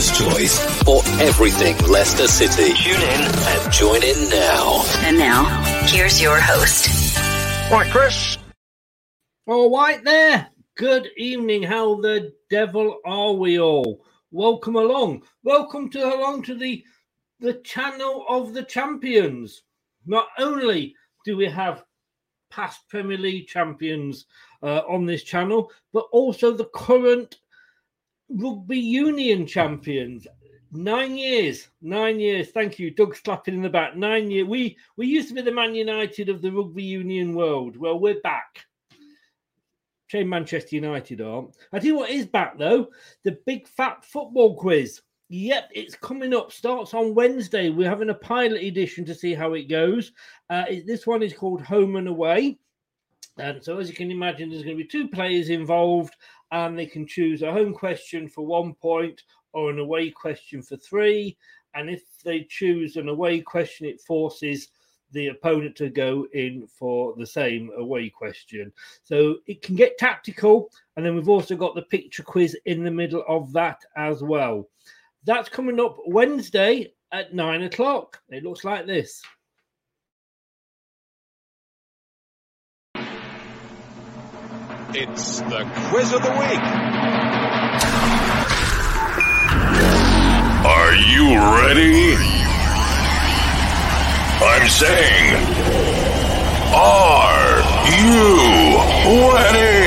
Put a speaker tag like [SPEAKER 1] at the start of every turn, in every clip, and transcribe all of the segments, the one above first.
[SPEAKER 1] Your choice for everything Leicester City. Tune in and join in now.
[SPEAKER 2] And now, here's your host.
[SPEAKER 3] Right, Chris. All right, there. Good evening. How the devil are we all? Welcome along. Welcome to along to the the channel of the champions. Not only do we have past Premier League champions uh, on this channel, but also the current rugby union champions. Nine years, nine years. Thank you, Doug. Slapping in the back. Nine years. We we used to be the Man United of the rugby union world. Well, we're back. Shame Manchester United aren't. I tell you what is back though: the big fat football quiz. Yep, it's coming up. Starts on Wednesday. We're having a pilot edition to see how it goes. Uh, this one is called Home and Away. And so, as you can imagine, there's going to be two players involved, and they can choose a home question for one point or an away question for three. And if they choose an away question, it forces the opponent to go in for the same away question. So it can get tactical. And then we've also got the picture quiz in the middle of that as well. That's coming up Wednesday at nine o'clock. It looks like this.
[SPEAKER 4] It's the quiz of the week.
[SPEAKER 5] Are you ready? I'm saying, are you ready?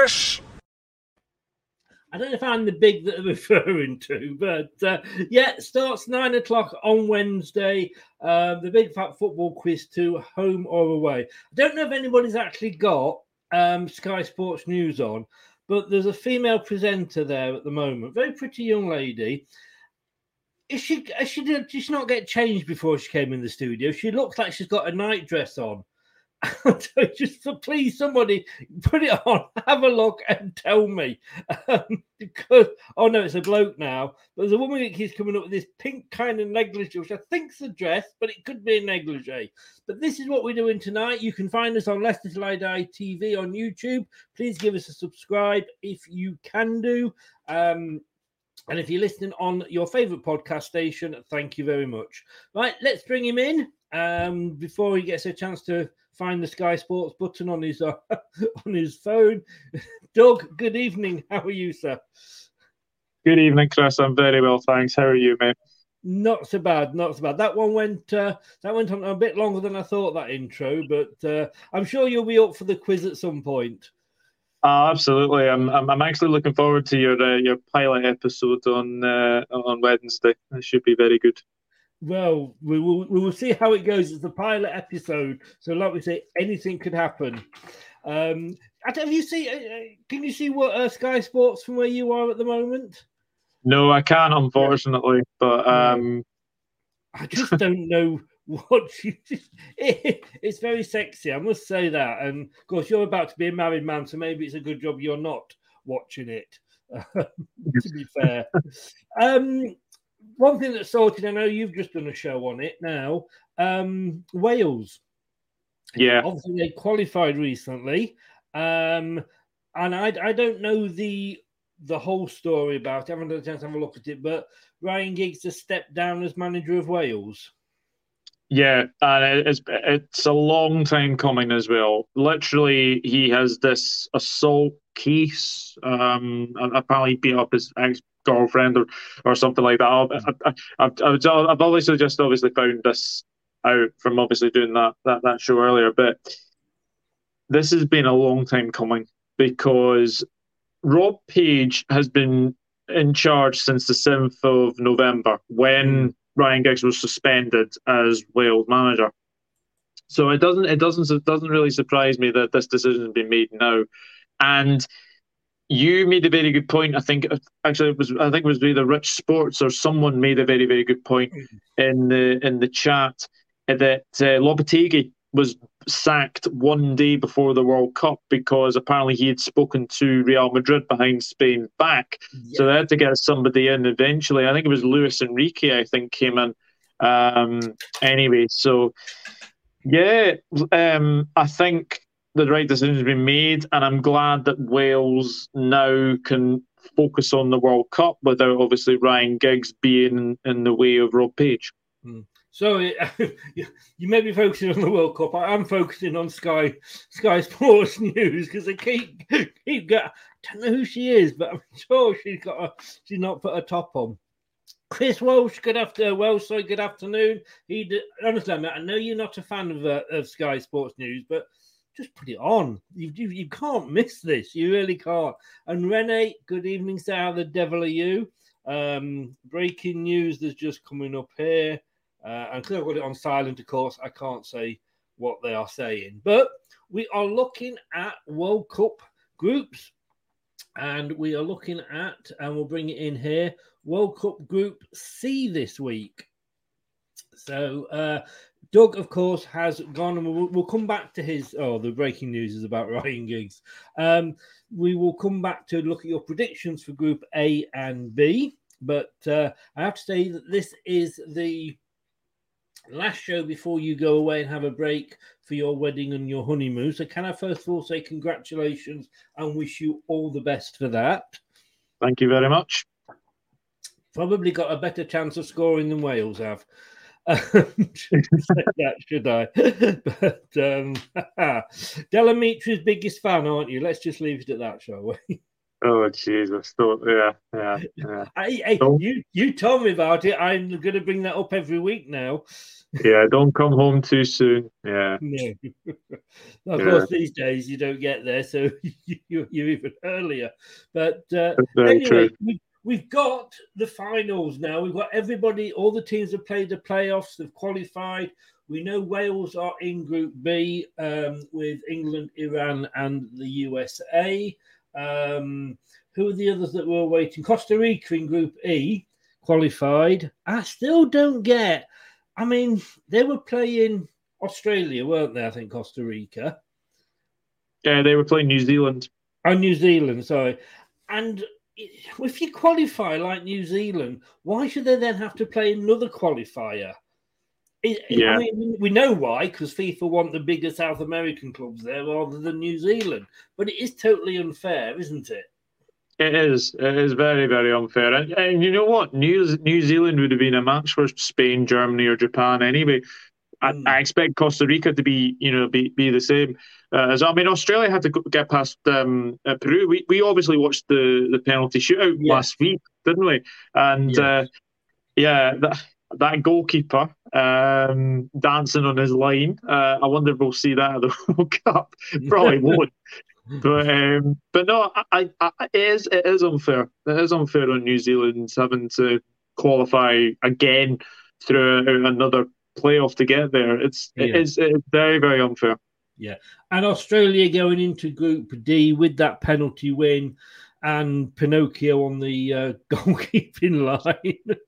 [SPEAKER 5] Chris.
[SPEAKER 3] I don't know if I'm the big that they're referring to, but uh, yeah, starts nine o'clock on Wednesday. Uh, the Big Fat Football Quiz 2, home or away. I don't know if anybody's actually got um, Sky Sports News on, but there's a female presenter there at the moment. Very pretty young lady. Is she? Is she did she not get changed before she came in the studio? She looks like she's got a nightdress on. just please somebody put it on. Have a look and tell me. Um, because oh no it's a bloke now but there's a woman that keeps coming up with this pink kind of negligee which i think's a dress but it could be a negligee. But this is what we're doing tonight. You can find us on leicester till die tv on youtube. Please give us a subscribe if you can do. Um, and if you're listening on your favorite podcast station, thank you very much. Right, let's bring him in um, before he gets a chance to find the Sky Sports button on his uh, on his phone. Doug, good evening. How are you, sir?
[SPEAKER 6] Good evening, Chris. I'm very well, thanks. How are you, mate?
[SPEAKER 3] Not so bad, not so bad. That one went uh, that went on a bit longer than I thought. That intro, but uh, I'm sure you'll be up for the quiz at some point.
[SPEAKER 6] Oh, absolutely. I'm, I'm I'm actually looking forward to your uh, your pilot episode on uh, on Wednesday. It should be very good.
[SPEAKER 3] Well, we will we will see how it goes. It's the pilot episode, so like we say, anything could happen. Um, I don't have you see? Uh, can you see what uh, Sky Sports from where you are at the moment?
[SPEAKER 6] No, I can't, unfortunately. But um,
[SPEAKER 3] I just don't know what you just. It, it's very sexy, I must say that. And of course, you're about to be a married man, so maybe it's a good job you're not watching it. to be fair, um, one thing that's sorted, I know you've just done a show on it now. Um, Wales.
[SPEAKER 6] Yeah.
[SPEAKER 3] Obviously, they qualified recently. Um, and I, I don't know the the whole story about it. I haven't had a chance to have a look at it, but Ryan Giggs has stepped down as manager of Wales.
[SPEAKER 6] Yeah, and it's it's a long time coming as well. Literally, he has this assault case. Um, apparently beat up his ex girlfriend or, or something like that. I, I, I, I've obviously just obviously found this out from obviously doing that, that, that show earlier, but this has been a long time coming because Rob Page has been in charge since the 7th of November when. Ryan Giggs was suspended as Wales manager. So it doesn't it doesn't it doesn't really surprise me that this decision has been made now. And you made a very good point. I think actually it was I think it was either Rich Sports or someone made a very very good point mm-hmm. in the in the chat that uh, Lopetegui was sacked one day before the World Cup because apparently he had spoken to Real Madrid behind Spain back, yeah. so they had to get somebody in eventually. I think it was Luis Enrique. I think came in. Um, anyway, so yeah, um, I think the right decision has been made, and I'm glad that Wales now can focus on the World Cup without obviously Ryan Giggs being in the way of Rob Page.
[SPEAKER 3] Hmm. So you may be focusing on the World Cup. I am focusing on Sky Sky Sports News because they keep keep got. I don't know who she is, but I'm sure she's got a, she's not put a top on. Chris Walsh, good afternoon. Welsh, sorry, good afternoon. He honestly, I know you're not a fan of uh, of Sky Sports News, but just put it on. You, you, you can't miss this. You really can't. And Renee, good evening. sir. how the devil are you? Um, breaking news that's just coming up here. Uh, and because I've got it on silent, of course, I can't say what they are saying. But we are looking at World Cup groups. And we are looking at, and we'll bring it in here, World Cup Group C this week. So uh, Doug, of course, has gone, and we'll, we'll, come back to his. Oh, the breaking news is about Ryan Giggs. Um, we will come back to look at your predictions for Group A and B. But uh, I have to say that this is the last show before you go away and have a break for your wedding and your honeymoon. So, can I first of all say congratulations and wish you all the best for that?
[SPEAKER 6] Thank you very much.
[SPEAKER 3] Probably got a better chance of scoring than Wales have. that should I? but um, Del Amitri's biggest fan, aren't you? Let's just leave it at that, shall we?
[SPEAKER 6] Oh Jesus! Don't, yeah, yeah, yeah.
[SPEAKER 3] Hey,
[SPEAKER 6] Don't-
[SPEAKER 3] you you told me about it. I'm going to bring that up every week now.
[SPEAKER 6] yeah. Don't come home too soon. Yeah,
[SPEAKER 3] No. of
[SPEAKER 6] Yeah.
[SPEAKER 3] course, these days you don't get there, so you, you're even earlier. But uh,
[SPEAKER 6] very
[SPEAKER 3] anyway,
[SPEAKER 6] true.
[SPEAKER 3] we, we've got the finals now. We've got everybody, all the teams have played the playoffs, they've qualified. We know Wales are in Group B um, with England, Iran, and the USA. Um, who are the others that we're waiting? Costa Rica in Group E qualified. I still don't get. I mean, they were playing Australia, weren't they? I think Costa Rica.
[SPEAKER 6] yeah. They were playing New Zealand.
[SPEAKER 3] Oh, New Zealand, sorry. And if you qualify like New Zealand, why should they then have to play another qualifier? It-
[SPEAKER 6] Yeah.
[SPEAKER 3] I mean, we know why, because FIFA want the bigger South American clubs there rather than New Zealand. But it is totally unfair, isn't it?
[SPEAKER 6] It is. It is very, very unfair. And, and you know what? New New Zealand would have been a match for Spain, Germany, or Japan anyway. I,
[SPEAKER 3] Hmm.
[SPEAKER 6] I expect Costa Rica to be, you know, be, be the same. Uh, as I mean, Australia had to get past um, uh, Peru. We, we obviously watched the, the penalty shootout last week, didn't we? And
[SPEAKER 3] Yeah.
[SPEAKER 6] uh, yeah, that, that goalkeeper um, dancing on his line. Uh, I wonder if we'll see that at the World Cup. Probably won't. But um, but no, I, I, I, it is it is unfair. It is unfair on New Zealand having to qualify again through another playoff to get there. It's
[SPEAKER 3] Yeah.
[SPEAKER 6] is it's very very unfair.
[SPEAKER 3] Yeah. And Australia going into Group D with that penalty win and Pinocchio on the uh, goalkeeping line.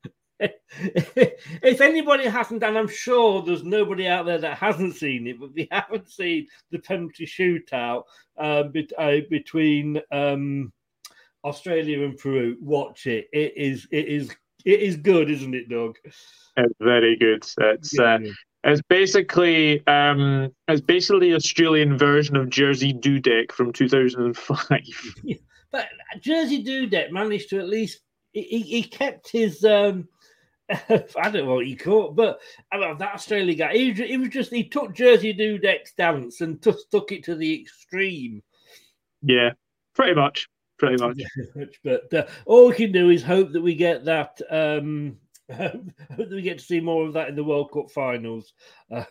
[SPEAKER 3] if anybody hasn't, and I'm sure there's nobody out there that hasn't seen it, but we haven't seen the penalty shootout uh, uh, between um, Australia and Peru, watch it. It is, it is, it is good, isn't it, Doug?
[SPEAKER 6] It's very good. It's uh, it's basically um it's basically Australian version of Jerzy Dudek from two thousand and five.
[SPEAKER 3] But Jerzy Dudek managed to at least he, he kept his um I don't know what he caught, but I mean, that Australian guy, he, was he was just he took Jerzy Dudek's dance and just took it to the extreme.
[SPEAKER 6] Yeah, pretty much, pretty much.
[SPEAKER 3] but uh, all we can do is hope that we get that. Um, hope that we get to see more of that in the World Cup finals.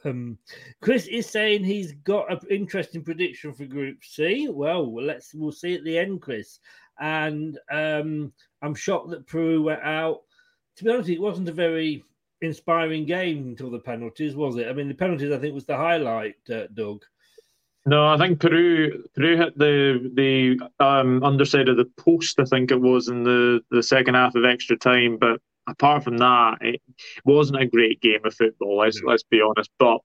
[SPEAKER 3] Um, Chris is saying he's got an interesting prediction for Group C. Well, let's we'll see at the end, Chris. And um, I'm shocked that Peru went out. To be honest, it wasn't a very inspiring game until the penalties, was it? I mean, the penalties I think was the highlight, uh, Doug.
[SPEAKER 6] No, I think Peru Peru hit the the um, underside of the post. I think it was in the, the second half of extra time. But apart from that, it wasn't a great game of football. Let's let's be honest. But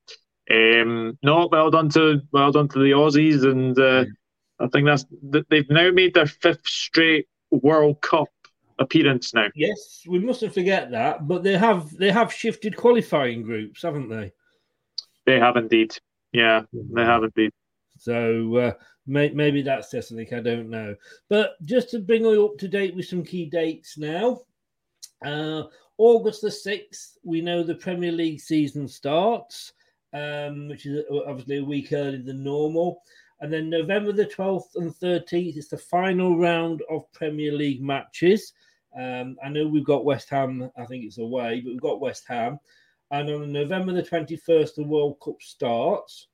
[SPEAKER 6] um, no, well done to well done to the Aussies, and uh, I think that's they've now made their fifth straight World Cup appearance now.
[SPEAKER 3] Yes, we mustn't forget that. But they have they have shifted qualifying groups, haven't they?
[SPEAKER 6] They have indeed. Yeah, they have indeed.
[SPEAKER 3] So uh, may, maybe that's something I don't know. But just to bring you up to date with some key dates now. Uh, August the 6th, we know the Premier League season starts, um, which is obviously a week earlier than normal. And then November the 12th and 13th is the final round of Premier League matches. Um, I know we've got West Ham, I think it's away, but we've got West Ham. And on November the 21st, the World Cup starts.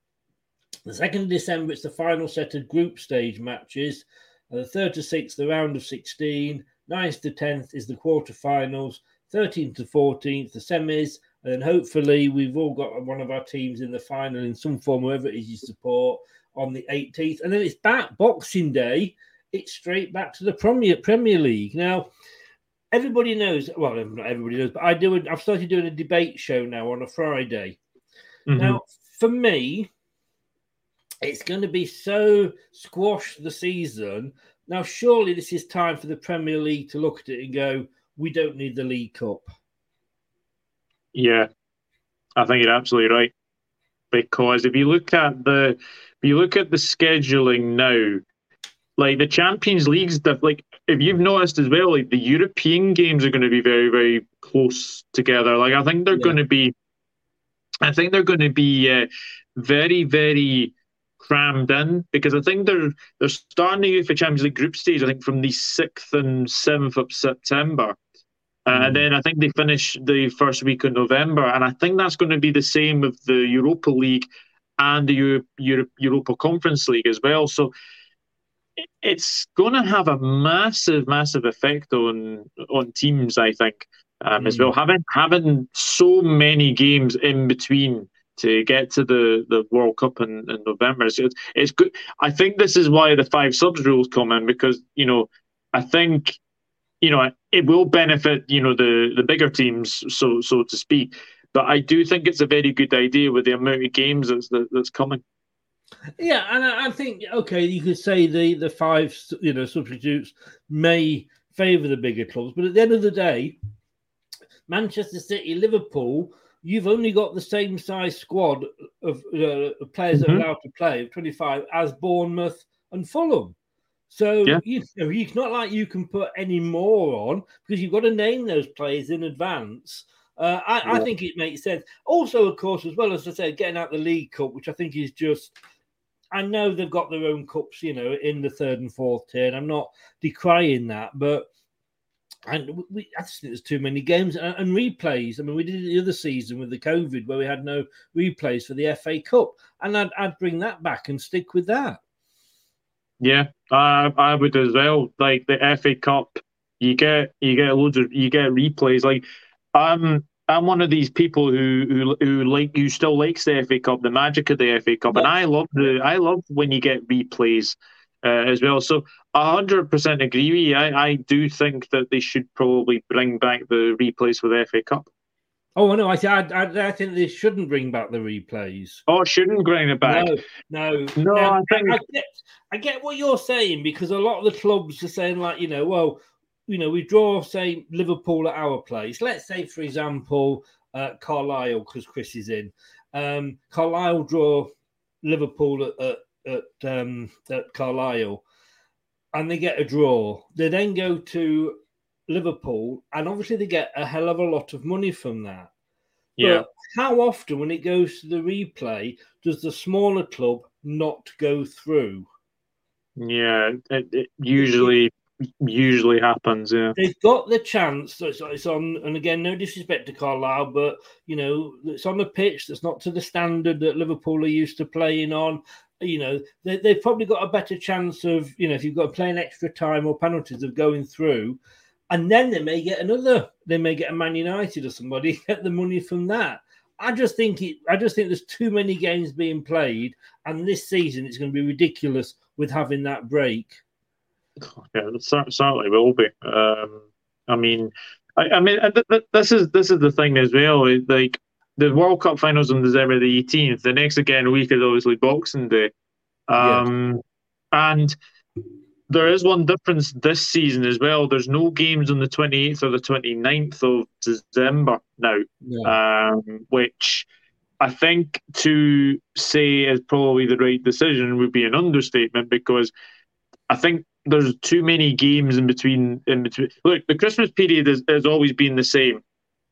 [SPEAKER 3] The 2nd of December, it's the final set of group stage matches. And the 3rd to 6th, the round of 16. 9th to 10th is the quarterfinals. 13th to 14th, the semis. And then hopefully, we've all got one of our teams in the final in some form, whoever it is you support, on the 18th. And then it's back, Boxing Day. It's straight back to the Premier, Premier League. Now, everybody knows, well, not everybody knows, but I do. I've started doing a debate show now on a Friday.
[SPEAKER 6] Mhm.
[SPEAKER 3] Now, for me, it's going to be so squashed the season. Now, surely this is time for the Premier League to look at it and go, we don't need the League Cup.
[SPEAKER 6] Yeah, I think you're absolutely right. Because if you look at the if you look at the scheduling now, like the Champions League's diff- like if you've noticed as well, like the European games are going to be very very close together. Like I think they're going to be, I think they're going to be uh, very very crammed in because I think they're they're starting the UEFA Champions League group stage. I think from the sixth and seventh of September. Uh, and then I think they finish the first week of November, and I think that's going to be the same with the Europa League and the Euro- Euro- Europa Conference League as well. So it's going to have a massive, massive effect on on teams. I think um, as well having having so many games in between to get to the, the World Cup in, in November. So it's, it's good. I think this is why the five subs rules come in because you know I think you know it will benefit you know the the bigger teams so so to speak. But I do think it's a very good idea with the amount of games that's that, that's coming.
[SPEAKER 3] Yeah, and I, I think okay, you could say the the five you know substitutes may favour the bigger clubs, but at the end of the day, Manchester City, Liverpool, you've only got the same size squad of uh, players that are
[SPEAKER 6] Mhm.
[SPEAKER 3] allowed to play, 25, as Bournemouth and Fulham. So
[SPEAKER 6] Yeah.
[SPEAKER 3] you know, it's not like you can put any more on because you've got to name those players in advance. Uh, I, I think it makes sense. Also, of course, as well as I said, getting out the League Cup, which I think is just. I know they've got their own cups, you know, in the third and fourth tier. And I'm not decrying that, but and we, I just think there's too many games and, and replays. I mean, we did it the other season with the COVID where we had no replays for the FA Cup, and I'd, I'd bring that back and stick with that.
[SPEAKER 6] Yeah, I I would as well. Like the FA Cup, you get you get loads of you get replays. Like I'm I'm one of these people who who who like who still likes the FA Cup, the magic of the FA Cup, and I love the I love when you get replays uh, as well. So hundred percent agree with you. I, I do think that they should probably bring back the replays for the FA Cup.
[SPEAKER 3] Oh no, I, I, I, I think they shouldn't bring back the replays.
[SPEAKER 6] Oh, shouldn't bring it back.
[SPEAKER 3] No, no,
[SPEAKER 6] No, I think-
[SPEAKER 3] I, get, I get what you're saying because a lot of the clubs are saying like, you know, well, you know, we draw say Liverpool at our place. Let's say, for example, uh, Carlisle because Chris is in. Um, Carlisle draw Liverpool at at, at, um, at Carlisle, and they get a draw. They then go to Liverpool, and obviously they get a hell of a lot of money from that.
[SPEAKER 6] Yeah.
[SPEAKER 3] But how often, when it goes to the replay, does the smaller club not go through?
[SPEAKER 6] Yeah, it, it usually usually happens. Yeah.
[SPEAKER 3] They've got the chance. So it's, it's on, and again, no disrespect to Carlisle, but you know, it's on a pitch that's not to the standard that Liverpool are used to playing on. You know, they, they've probably got a better chance of, you know, if you've got to play an extra time or penalties of going through, and then they may get another. They may get a Man United or somebody get the money from that. I just think it. I just think there's too many games being played, and this season it's going to be ridiculous with having that break.
[SPEAKER 6] Yeah, certainly will be. Um, I mean, I, I mean, th- th- this is this is the thing as well. Like the World Cup finals on December the 18th. The next again week is obviously Boxing Day, um, and there is one difference this season as well. There's no games on the 28th or the 29th of December now, um, which I think to say is probably the right decision would be an understatement because I think there's too many games in between. In between, look, the Christmas period has, has always been the same.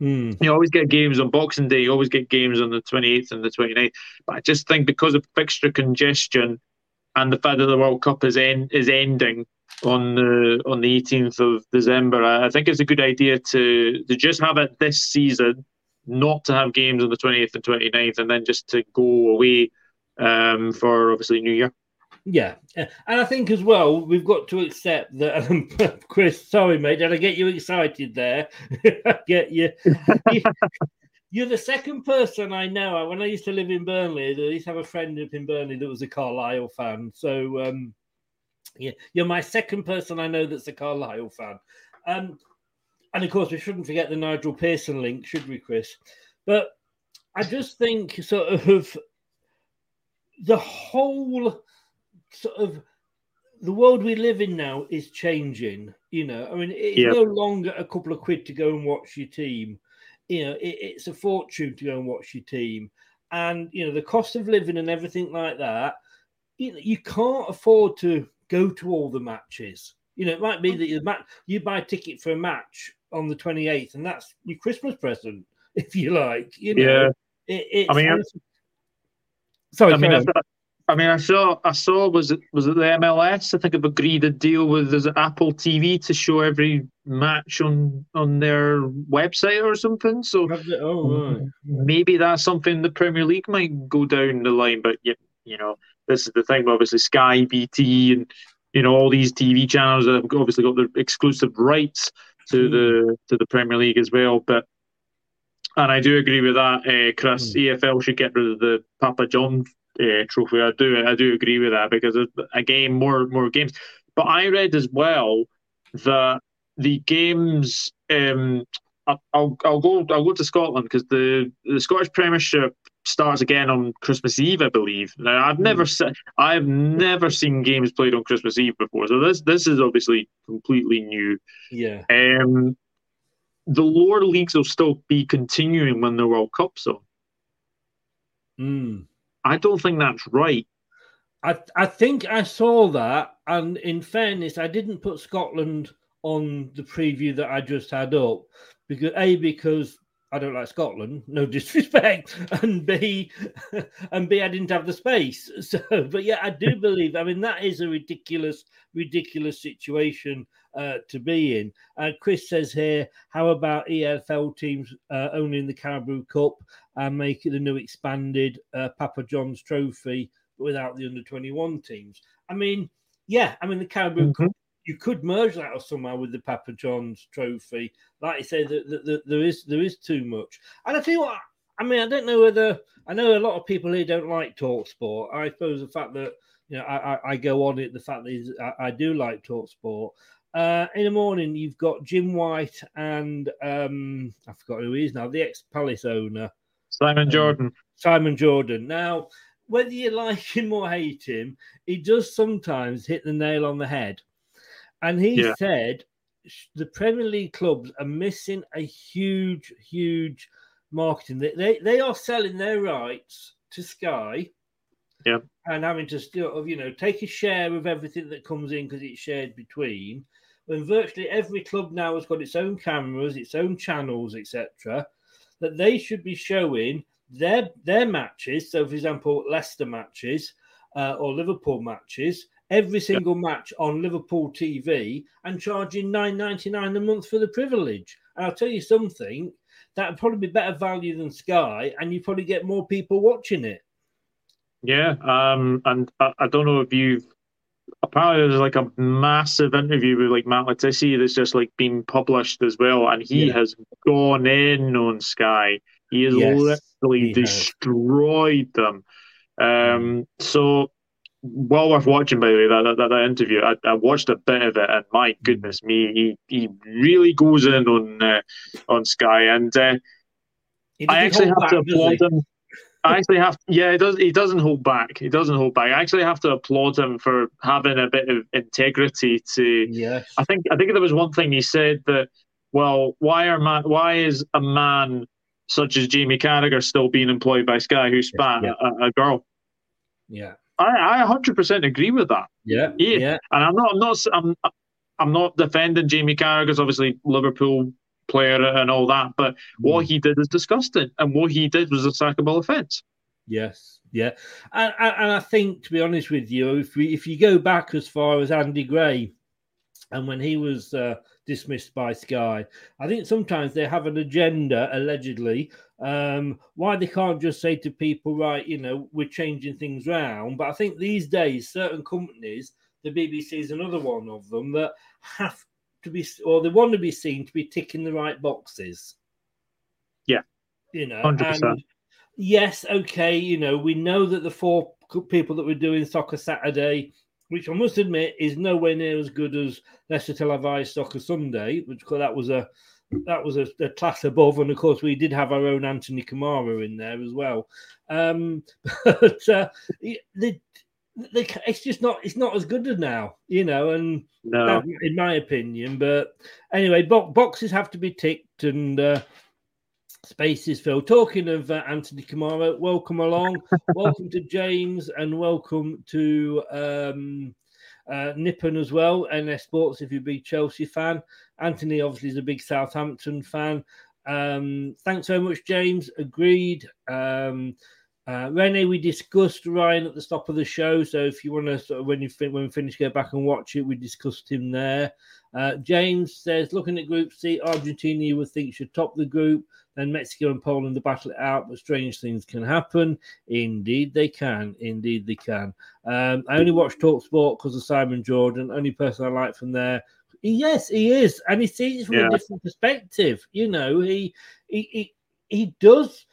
[SPEAKER 3] Hmm.
[SPEAKER 6] You always get games on Boxing Day. You always get games on the 28th and the 29th. But I just think because of fixture congestion and the fact that the World Cup is end, is ending on the on the 18th of December, I, I think it's a good idea to to just have it this season, not to have games on the 28th and 29th, and then just to go away um, for obviously New Year.
[SPEAKER 3] Yeah, and I think as well we've got to accept that. Um, Chris, sorry, mate, did I get you excited there? Get you. You- You're the second person I know. When I used to live in Burnley, I used to have a friend up in Burnley that was a Carlisle fan. So, um, yeah, you're my second person I know that's a Carlisle fan. Um, and of course, we shouldn't forget the Nigel Pearson link, should we, Chris? But I just think sort of the whole sort of the world we live in now is changing. You know, I mean, it's no longer a couple of quid to go and watch your team. You know, it, it's a fortune to go and watch your team, and you know the cost of living and everything like that. You know, you can't afford to go to all the matches. You know, it might be that you you buy a ticket for a match on the twenty eighth, and that's your Christmas present, if you like. You know,
[SPEAKER 6] Yeah.
[SPEAKER 3] it, it's,
[SPEAKER 6] I mean,
[SPEAKER 3] sorry,
[SPEAKER 6] I mean, if, I mean, I saw, I saw, was it was it the MLS? I think have agreed a deal with is it Apple TV to show every match on on their website or something. So
[SPEAKER 3] oh, right.
[SPEAKER 6] maybe that's something the Premier League might go down the line. But you, you know, this is the thing. Obviously, Sky, BT, and you know all these TV channels have obviously got their exclusive rights to
[SPEAKER 3] Hmm.
[SPEAKER 6] the to the Premier League as well. But and I do agree with that, uh, Chris.
[SPEAKER 3] Hmm.
[SPEAKER 6] EFL should get rid of the Papa John uh, trophy. I do, I do agree with that because again, more more games. But I read as well that the games. Um, I'll, I'll go I'll go to Scotland because the the Scottish Premiership starts again on Christmas Eve, I believe. Now I've never se- I've never seen games played on Christmas Eve before, so this this is obviously completely new.
[SPEAKER 3] Yeah.
[SPEAKER 6] Um, the lower leagues will still be continuing when the World Cup's on.
[SPEAKER 3] Mm.
[SPEAKER 6] I don't think that's right.
[SPEAKER 3] I I think I saw that, and in fairness, I didn't put Scotland on the preview that I just had up because a because I don't like Scotland, no disrespect, and b and b I didn't have the space. So, but yeah, I do believe. I mean, that is a ridiculous, ridiculous situation uh, to be in. Uh, Chris says here, how about EFL teams uh, owning the Carabao Cup and make it a new expanded uh, Papa John's Trophy? without the under 21 teams. I mean, yeah, I mean, the Carabao Cup, you could merge that or somehow with the Papa John's trophy. Like you say, that that- that there is there is too much. And I feel, I mean, I don't know whether I know a lot of people here don't like talk sport. I suppose the fact that you know I, I, I go on it, the fact that is, I, I do like talk sport. Uh, in the morning, you've got Jim White and um, I forgot who he is now, the ex Palace owner.
[SPEAKER 6] Simon um, Jordan.
[SPEAKER 3] Simon Jordan. Now, whether you like him or hate him, he does sometimes hit the nail on the head. And he
[SPEAKER 6] Yeah.
[SPEAKER 3] said the Premier League clubs are missing a huge, huge marketing. They, they, they are selling their rights to Sky
[SPEAKER 6] Yeah.
[SPEAKER 3] and having to still, you know, take a share of everything that comes in because it's shared between. When virtually every club now has got its own cameras, its own channels, etc., that they should be showing their their matches. So, for example, Leicester matches uh, or Liverpool matches, every single match on Liverpool TV, and charging nine ninety nine a month for the privilege. And I'll tell you something, that would probably be better value than Sky, and you probably get more people watching it.
[SPEAKER 6] Yeah, um, and I, I don't know if you've apparently there's like a massive interview with like Matt Le Tissier that's just like been published as well, and he
[SPEAKER 3] Yeah.
[SPEAKER 6] has gone in on Sky. He has
[SPEAKER 3] Yes,
[SPEAKER 6] literally
[SPEAKER 3] he has.
[SPEAKER 6] destroyed them. Um, so well worth watching, by the way, that that, that interview. I, I watched a bit of it, and my goodness me, he, he really goes in on uh, on Sky, and uh, I actually have to applaud him. I actually have, yeah, he does. He doesn't hold back. He doesn't hold back. I actually have to applaud him for having a bit of integrity. To,
[SPEAKER 3] Yes.
[SPEAKER 6] I think, I think there was one thing he said that, well, why are man, why is a man such as Jamie Carragher still being employed by Sky who spat
[SPEAKER 3] yeah.
[SPEAKER 6] a, a girl?
[SPEAKER 3] Yeah.
[SPEAKER 6] I, I 100% agree with that.
[SPEAKER 3] Yeah.
[SPEAKER 6] Yeah,
[SPEAKER 3] Yeah.
[SPEAKER 6] and I'm not, I'm not, I'm, I'm not defending Jamie Carragher's obviously Liverpool player and all that, but what he did is disgusting, and what he did was a sackable offence.
[SPEAKER 3] Yes, yeah, and, and, and I think, to be honest with you, if we if you go back as far as Andy Gray, and when he was uh, dismissed by Sky, I think sometimes they have an agenda, allegedly, um, why they can't just say to people, right, you know, we're changing things round. But I think these days, certain companies, the BBC is another one of them, that have to be, or they want to be seen to be ticking the right boxes.
[SPEAKER 6] Yeah,
[SPEAKER 3] you know,
[SPEAKER 6] 100%.
[SPEAKER 3] and yes, okay, you know, we know that the four people that were doing Soccer Saturday, which I must admit is nowhere near as good as Leicester televised Soccer Sunday, which that was a that was a, a class above, and of course we did have our own Anthony Kamara in there as well. Um, but uh, the, the, it's just not it's not as good as now, you know, and
[SPEAKER 6] No.
[SPEAKER 3] in my opinion. But anyway, bo- boxes have to be ticked and. Uh, Spaces filled. Talking of uh, Anthony Kamara, welcome along. welcome to James and welcome to um, uh, Nippon as well. NS Sports, if you're a big Chelsea fan. Anthony obviously is a big Southampton fan. Um, thanks so much, James. Agreed. Um, Uh, Rene, we discussed Ryan at the stop of the show. So if you want to, sort of, when you fin- when we finish, go back and watch it. We discussed him there. Uh, James says, looking at Group C, Argentina you would think should top the group. Then Mexico and Poland to battle it out, but strange things can happen. Indeed, they can. Indeed, they can. Um, I only watch Talk Sport because of Simon Jordan. Only person I like from there. Yes, he is, and he sees it from
[SPEAKER 6] Yeah.
[SPEAKER 3] a different perspective. You know, he he he, he does.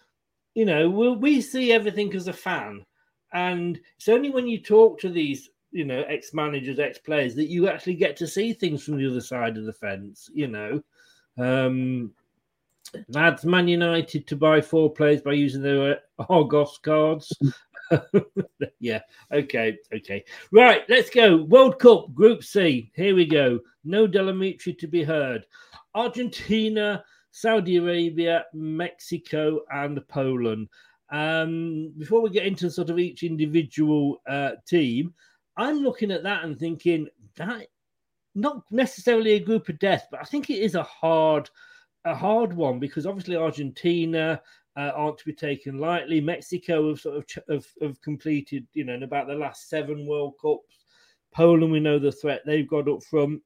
[SPEAKER 3] You know, we, we see everything as a fan, and it's only when you talk to these you know ex managers, ex players that you actually get to see things from the other side of the fence. You know. Um, Lads, Man United to buy four players by using their Argos cards. yeah, okay, okay. Right, let's go. World Cup, Group C. Here we go. No Del Amitri to be heard. Argentina, Saudi Arabia, Mexico, and Poland. Um, before we get into sort of each individual uh, team, I'm looking at that and thinking that not necessarily a group of death, but I think it is a hard a hard one because obviously Argentina uh, aren't to be taken lightly. Mexico have sort of ch- have, have completed, you know, in about the last seven World Cups. Poland, we know the threat they've got up front,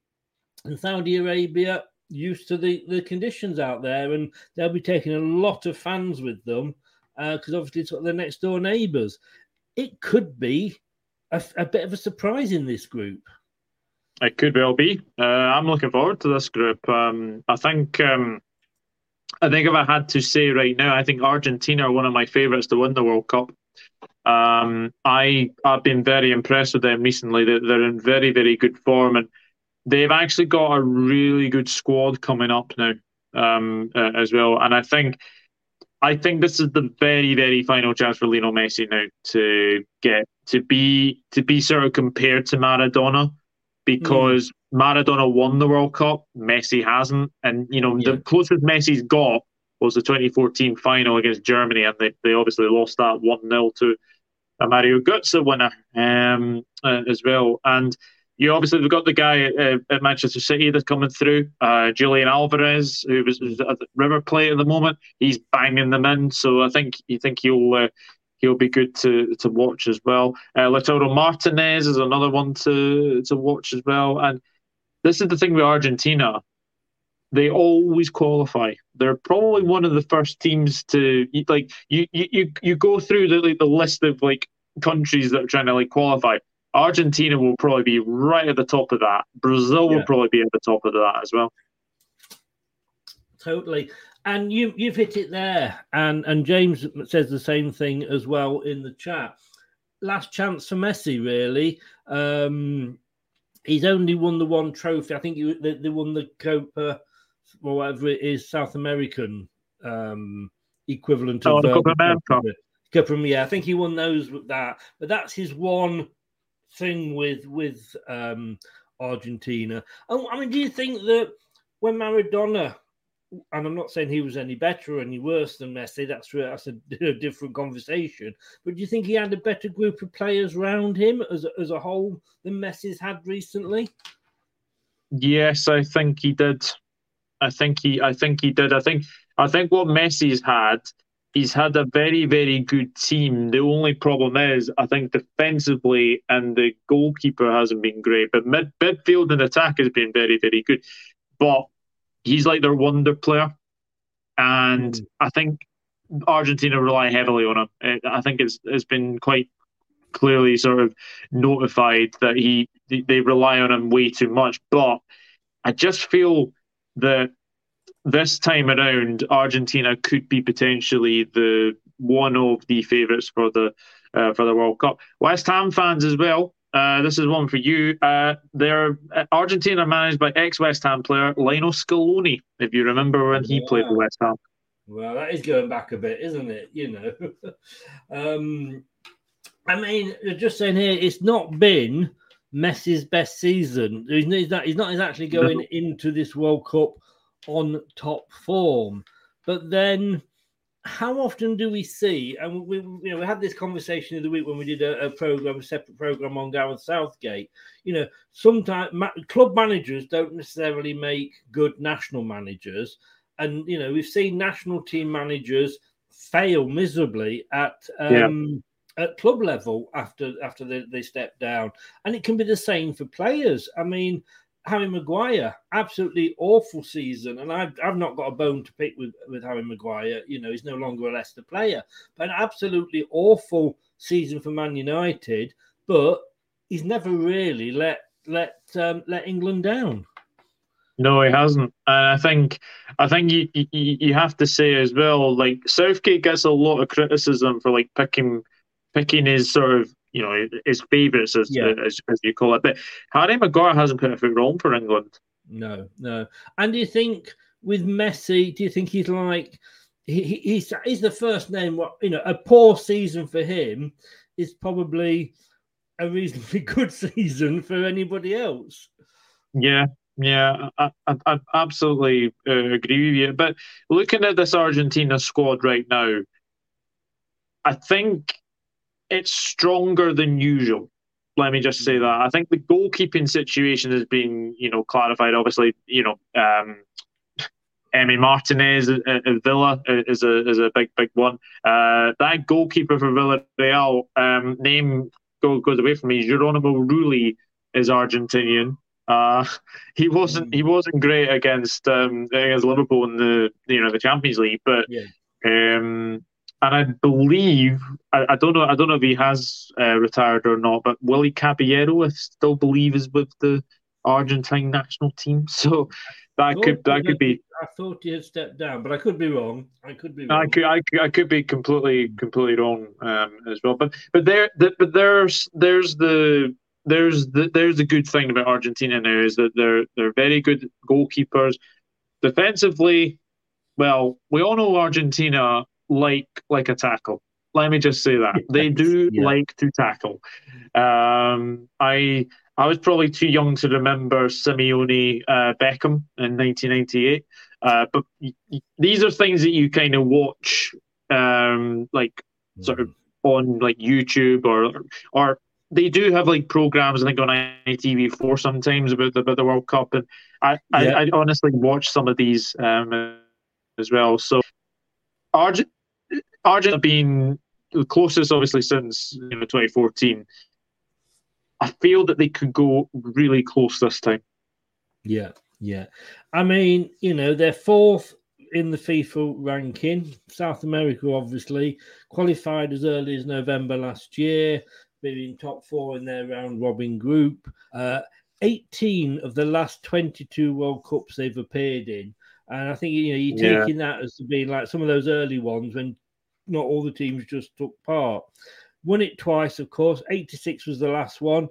[SPEAKER 3] and Saudi Arabia used to the the conditions out there, and they'll be taking a lot of fans with them because obviously it's their next door neighbours. It could be a, a bit of a surprise in this group.
[SPEAKER 6] It could well be. Uh, I'm looking forward to this group. Um, I think. Um, I think if I had to say right now, I think Argentina are one of my favourites to win the World Cup. Um, I I've been very impressed with them recently. They're, they're in very very good form, and they've actually got a really good squad coming up now um, uh, as well. And I think I think this is the very very final chance for Lionel Messi now to get to be to be sort of compared to Maradona because Maradona won the World Cup, Messi hasn't, and you know the closest Messi's got was the 2014 final against Germany, and they, they obviously lost that one 0 to a Mario Götze winner um, uh, as well. And you obviously have got the guy uh, at Manchester City that's coming through, uh, Julian Alvarez, who was at River Plate at the moment. He's banging them in, so I think you think he'll. Uh, He'll be good to, to watch as well. Uh, Lautaro Martinez is another one to to watch as well. And this is the thing with Argentina; they always qualify. They're probably one of the first teams to like you you you, you go through the like, the list of like countries that are trying to like qualify. Argentina will probably be right at the top of that. Brazil will probably be at the top of that as well.
[SPEAKER 3] Totally. And you you've hit it there. And and James says the same thing as well in the chat. Last chance for Messi, really. Um he's only won the one trophy. I think he, they, they won the Copa or whatever it is, South American um equivalent
[SPEAKER 6] Oh,
[SPEAKER 3] of
[SPEAKER 6] the Copa America.
[SPEAKER 3] Copa, yeah, I think he won those with that. But that's his one thing with with um Argentina. Oh, I mean, do you think that when Maradona and I'm not saying he was any better or any worse than Messi. That's that's a, a different conversation. But do you think he had a better group of players around him as as a whole than Messi's had recently?
[SPEAKER 6] Yes, I think he did. I think he I think he did. I think I think what Messi's had, he's had a very, very good team. The only problem is I think defensively and the goalkeeper hasn't been great. But mid midfield and attack has been very, very good. But he's like their wonder player. And hmm. I think Argentina rely heavily on him. I think it's it's been quite clearly sort of notified that he they rely on him way too much. But I just feel that this time around, Argentina could be potentially the one of the favourites for the uh, for the World Cup. West Ham fans as well. Uh, this is one for you. Uh, they're uh, Argentina managed by ex West Ham player Lionel Scaloni. If you remember when he played for West Ham.
[SPEAKER 3] Well, that is going back a bit, isn't it? You know, um, I mean, just saying here, it's not been Messi's best season. He's not, he's not, he's not actually going
[SPEAKER 6] No.
[SPEAKER 3] into this World Cup on top form. But then, how often do we see? And we, you know, we had this conversation the week when we did a, a program, a separate program on Gareth Southgate. You know, sometimes ma- club managers don't necessarily make good national managers, and you know, we've seen national team managers fail miserably at um, at club level after after they, they step down, and it can be the same for players. I mean, Harry Maguire, absolutely awful season, and I've I've not got a bone to pick with with Harry Maguire. You know, he's no longer a Leicester player, but an absolutely awful season for Man United. But he's never really let let um, let England down.
[SPEAKER 6] No, he hasn't, and I think I think you, you you have to say as well. Like Southgate gets a lot of criticism for like picking picking his sort of you know his favourites as,
[SPEAKER 3] Yeah.
[SPEAKER 6] as as you call it. But Harry Maguire hasn't put anything wrong for England.
[SPEAKER 3] No, no. And do you think with Messi, do you think he's like he, he- he's he's the first name? What you know, a poor season for him is probably a reasonably good season for anybody else.
[SPEAKER 6] Yeah, yeah, I, I, I absolutely uh, agree with you. But looking at this Argentina squad right now, I think it's stronger than usual. Let me just say that. I think the goalkeeping situation has been, you know, clarified. Obviously, you know, um, Emi Martinez at, at Villa is a is a big big one. Uh, that goalkeeper for Villarreal um, name go, goes away from me. Geronimo Rulli is Argentinian. Uh, he wasn't he wasn't great against um, against Liverpool in the you know the Champions League, but
[SPEAKER 3] Yeah.
[SPEAKER 6] um, and I believe I, I don't know I don't know if he has uh, retired or not, but Willy Caballero I still believe is with the Argentine national team. So that
[SPEAKER 3] Oh,
[SPEAKER 6] could that could be
[SPEAKER 3] I thought he had stepped down, but I could be wrong. I could be
[SPEAKER 6] I could, I could, I could be completely, completely wrong um, as well. But, but there, the, but there's, there's the, there's the, there's the good thing about Argentina now is that they're, they're very good goalkeepers. Defensively, well, we all know Argentina like, like a tackle. Let me just say that they do like to tackle. Um, I, I was probably too young to remember Simeone uh, Beckham in 1998. Uh, but y- y- these are things that you kind of watch, um, like sort of on like YouTube or or they do have like programs I think on ITV4 sometimes about the about the World Cup, and I I,
[SPEAKER 3] Yeah.
[SPEAKER 6] I honestly watch some of these um, as well. So Argent have been the closest, obviously, since you know 2014. I feel that they could go really close this time.
[SPEAKER 3] Yeah, yeah. I mean, you know, they're fourth in the FIFA ranking. South America, obviously, qualified as early as November last year, being top four in their round robin group. Uh, 18 of the last 22 World Cups they've appeared in. And I think, you know, you're
[SPEAKER 6] Yeah.
[SPEAKER 3] taking that as being like some of those early ones when not all the teams just took part. Won it twice, of course. 86 was the last one.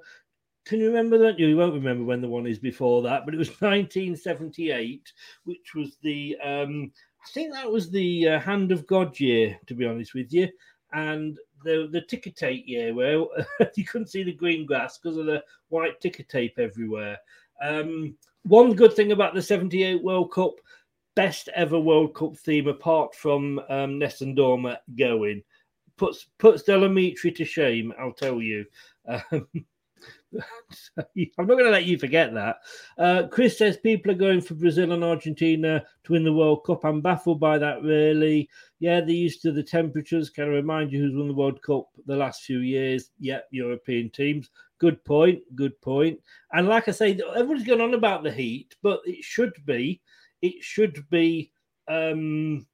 [SPEAKER 3] Can you remember that? You won't remember when the one is before that, but it was 1978, which was the, um, I think that was the uh, Hand of God year, to be honest with you. And the the ticker tape year where you couldn't see the green grass because of the white ticker tape everywhere. Um, one good thing about the 78 World Cup, best ever World Cup theme apart from um, Nessun Dorma going. Puts puts Del Amitri to shame, I'll tell you. Um, I'm not going to let you forget that. Uh, Chris says people are going for Brazil and Argentina to win the World Cup. I'm baffled by that, really. Yeah, they're used to the temperatures. Can I remind you who's won the World Cup the last few years? Yeah, European teams. Good point. Good point. And like I say, everyone's going on about the heat, but it should be, it should be, um,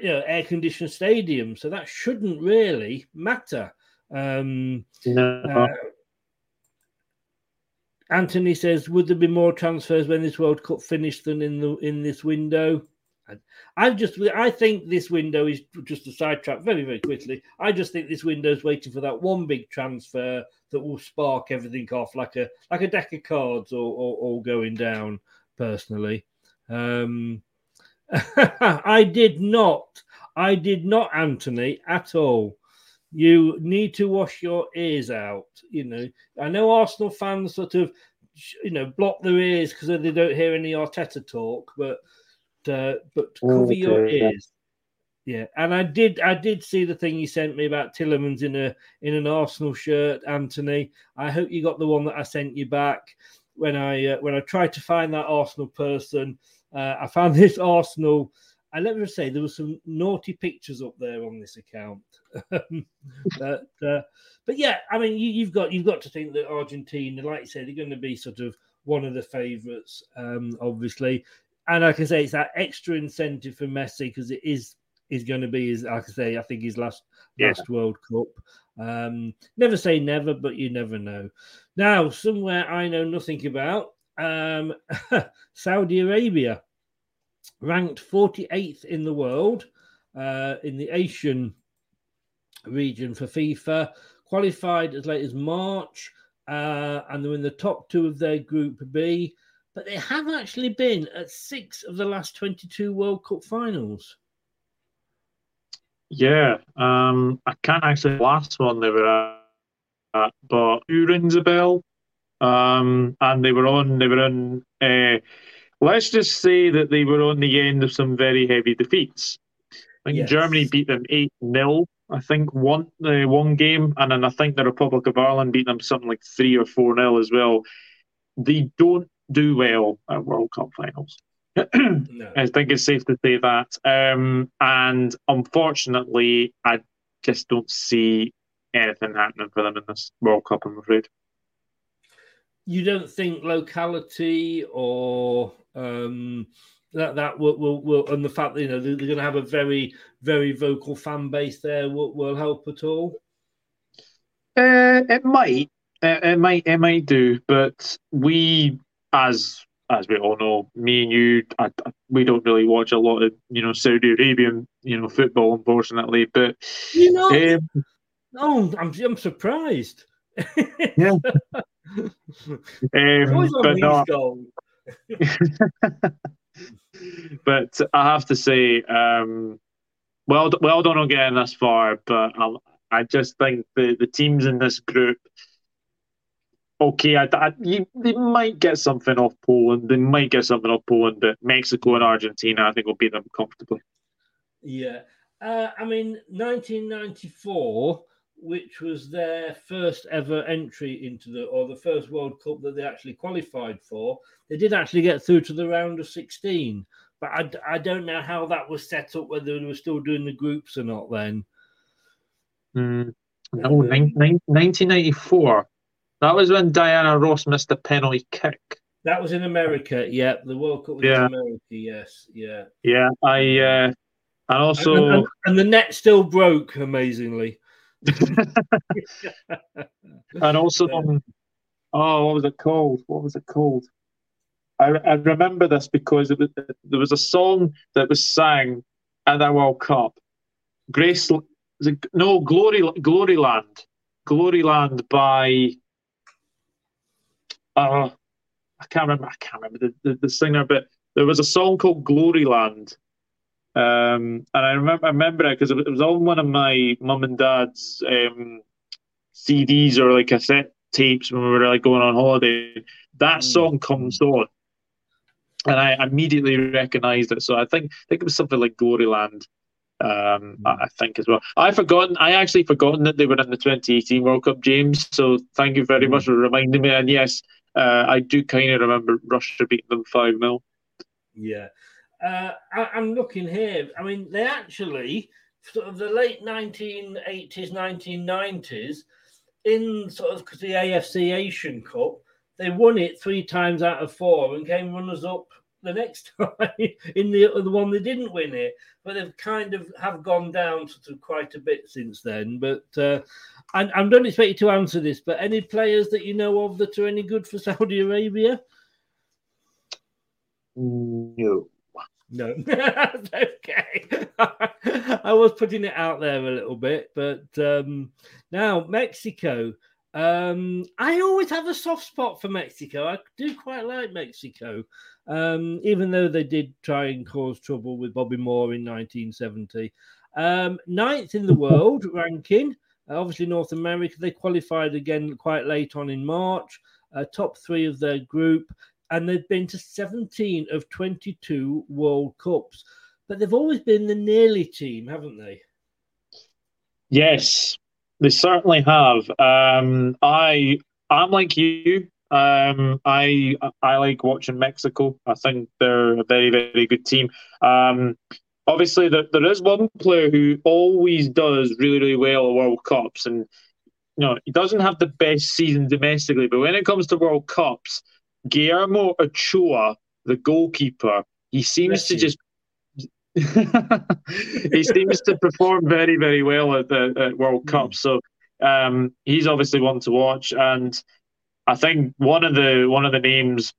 [SPEAKER 3] you know, air conditioned stadium. So that shouldn't really matter. Um,
[SPEAKER 6] No.
[SPEAKER 3] uh, Anthony says, "Would there be more transfers when this World Cup finished than in the in this window?" I- just, I think this window is just a sidetrack very, very quickly. I just think this window is waiting for that one big transfer that will spark everything off, like a like a deck of cards, or or, or going down. Personally, um, I did not, I did not, Anthony, at all. You need to wash your ears out. You know, I know Arsenal fans sort of, you know, block their ears because they don't hear any Arteta talk, but uh, but cover your
[SPEAKER 6] Okay, yeah.
[SPEAKER 3] ears. Yeah, and I did I did see the thing you sent me about Tielemans in a in an Arsenal shirt, Anthony. I hope you got the one that I sent you back when I uh, when I tried to find that Arsenal person. Uh, I found this Arsenal I let me say there were some naughty pictures up there on this account. but, uh, but yeah, I mean, you, have got you've got to think that Argentina, like you said, they're going to be sort of one of the favourites, um, obviously. And like I say, it's that extra incentive for Messi because it is is going to be his, like I say, I think his last yeah. last World Cup. Um, never say never, but you never know. Now, somewhere I know nothing about, um, Saudi Arabia, ranked 48th in the world uh, in the Asian region for FIFA, qualified as late as March, uh, and they're in the top two of their Group B. But they have actually been at six of the last 22 World Cup finals.
[SPEAKER 6] Yeah, um, I can't actually last one they were at, but who rings a bell? Um, and they were on. They were on. Uh, let's just say that they were on the end of some very heavy defeats. I think yes. Germany beat them eight 0 I think one uh, one game, and then I think the Republic of Ireland beat them something like three or four 0 as well. They don't do well at World Cup finals no. I think it's safe to say that. Um, and unfortunately, I just don't see anything happening for them in this World Cup, I'm afraid.
[SPEAKER 3] You don't think locality or um, that that will, will, will, and the fact that you know they're, going to have a very very vocal fan base there will, will help at all?
[SPEAKER 6] Uh, it might, it, it might, it might do, but we as as we all know, me and you, I, I, we don't really watch a lot of you know Saudi Arabian you know football, unfortunately. But
[SPEAKER 3] you know, um, no, I'm I'm surprised.
[SPEAKER 6] yeah, um, but not. but I have to say, um, well, well done on getting this far. But I, I just think the the teams in this group okay, I, I, you, they might get something off Poland. They might get something off Poland, but Mexico and Argentina, I think, will beat them comfortably.
[SPEAKER 3] Yeah. Uh, I mean, 1994, which was their first ever entry into the, or the first World Cup that they actually qualified for, they did actually get through to the round of 16. But I, I don't know how that was set up, whether they were still doing the groups or not then.
[SPEAKER 6] Mm, no, 1994. That was when Diana Ross missed a penalty kick.
[SPEAKER 3] That was in America. Yeah, the World Cup was yeah. in America. Yes, yeah.
[SPEAKER 6] Yeah, I uh, and also
[SPEAKER 3] and, and, and the net still broke amazingly.
[SPEAKER 6] and also, um, oh, what was it called? What was it called? I, I remember this because was, there was a song that was sang at that World Cup. Grace, no, Glory, Gloryland, Gloryland by uh, I can't remember. I can't remember the, the, the singer, but there was a song called Gloryland. Um, and I remember, I remember it because it was on one of my mum and dad's um, CDs or like cassette tapes when we were like going on holiday. That mm. song comes on, and I immediately recognised it. So I think I think it was something like Gloryland. Um, mm. I think as well. I forgotten. I actually forgotten that they were in the 2018 World Cup, James. So thank you very mm. much for reminding me. And yes, uh, I do kind of remember Russia beating them 5 0.
[SPEAKER 3] Yeah. Uh, I, am looking here. I mean, they actually, sort of the late 1980s, 1990s, in sort of the AFC Asian Cup, they won it three times out of four and came runners up the next time in the the one they didn't win it. But they've kind of have gone down sort of quite a bit since then. But uh, and I don't expect you to answer this, but any players that you know of that are any good for Saudi Arabia?
[SPEAKER 6] No.
[SPEAKER 3] No, okay. I was putting it out there a little bit, but um, now Mexico. Um, I always have a soft spot for Mexico. I do quite like Mexico, um, even though they did try and cause trouble with Bobby Moore in 1970. Um, ninth in the world ranking. Uh, obviously, North America, they qualified again quite late on in March, uh, top three of their group, and they've been to 17 of 22 World Cups. But they've always been the nearly team, haven't they?
[SPEAKER 6] Yes, they certainly have. Um, I I'm like you. Um, I I like watching Mexico. I think they're a very very good team. Um, obviously there, there is one player who always does really really well at World Cups, and you know he doesn't have the best season domestically, but when it comes to World Cups, Guillermo Ochoa, the goalkeeper, he seems to just he seems to perform very very well at the at World mm. Cup. So um, he's obviously one to watch, and I think one of the one of the names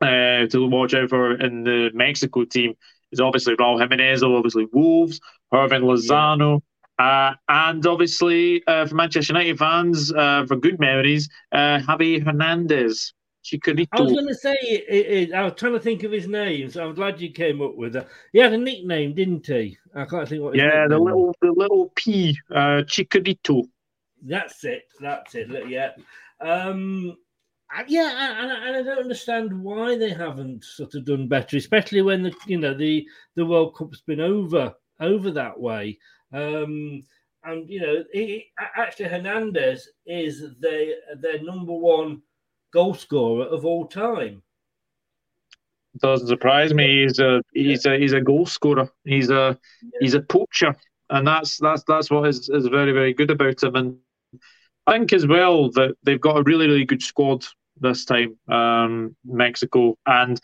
[SPEAKER 6] uh, to watch out for in the Mexico team is obviously Raul Jimenez, obviously Wolves, Hirving Lozano. Uh, and obviously, uh, for Manchester United fans, uh, for good memories, uh, Javi Hernandez. Chicharito.
[SPEAKER 3] I was going to say, it, it, I was trying to think of his name, so I'm glad you came up with it. He had a nickname, didn't he? I can't think what.
[SPEAKER 6] yeah, the little, the little P, uh, Chicharito.
[SPEAKER 3] That's it. That's it. Yeah. Um, yeah, and, and I don't understand why they haven't sort of done better, especially when the you know the the World Cup's been over over that way. Um, and you know, he, actually Hernandez is their their number one goal scorer of all time.
[SPEAKER 6] Doesn't surprise me. He's a he's a he's a goal scorer. He's a he's a poacher, and that's that's that's what is, is very very good about him. And I think as well that they've got a really really good squad this time, um, Mexico, and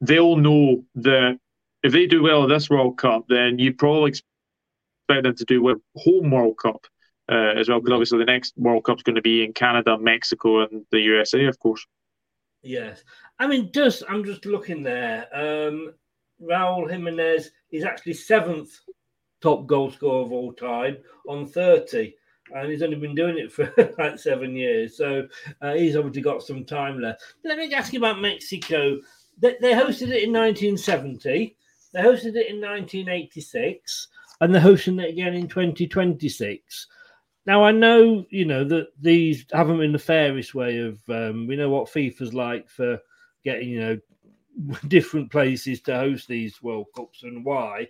[SPEAKER 6] they'll know that if they do well at this World Cup, then you probably expect them to do well home World Cup uh, as well, because obviously the next World Cup's going to be in Canada, Mexico, and the USA, of course.
[SPEAKER 3] Yes, I mean, just I'm just looking there. Um, Raul Jimenez is actually seventh top goal scorer of all time on 30 and he's only been doing it for like seven years. So uh, he's obviously got some time left. Let me ask you about Mexico. They, they, hosted it in 1970, they hosted it in 1986, and they're hosting it again in 2026. Now I know you know that these haven't been the fairest way of. Um, we know what FIFA's like for getting you know different places to host these World Cups and why.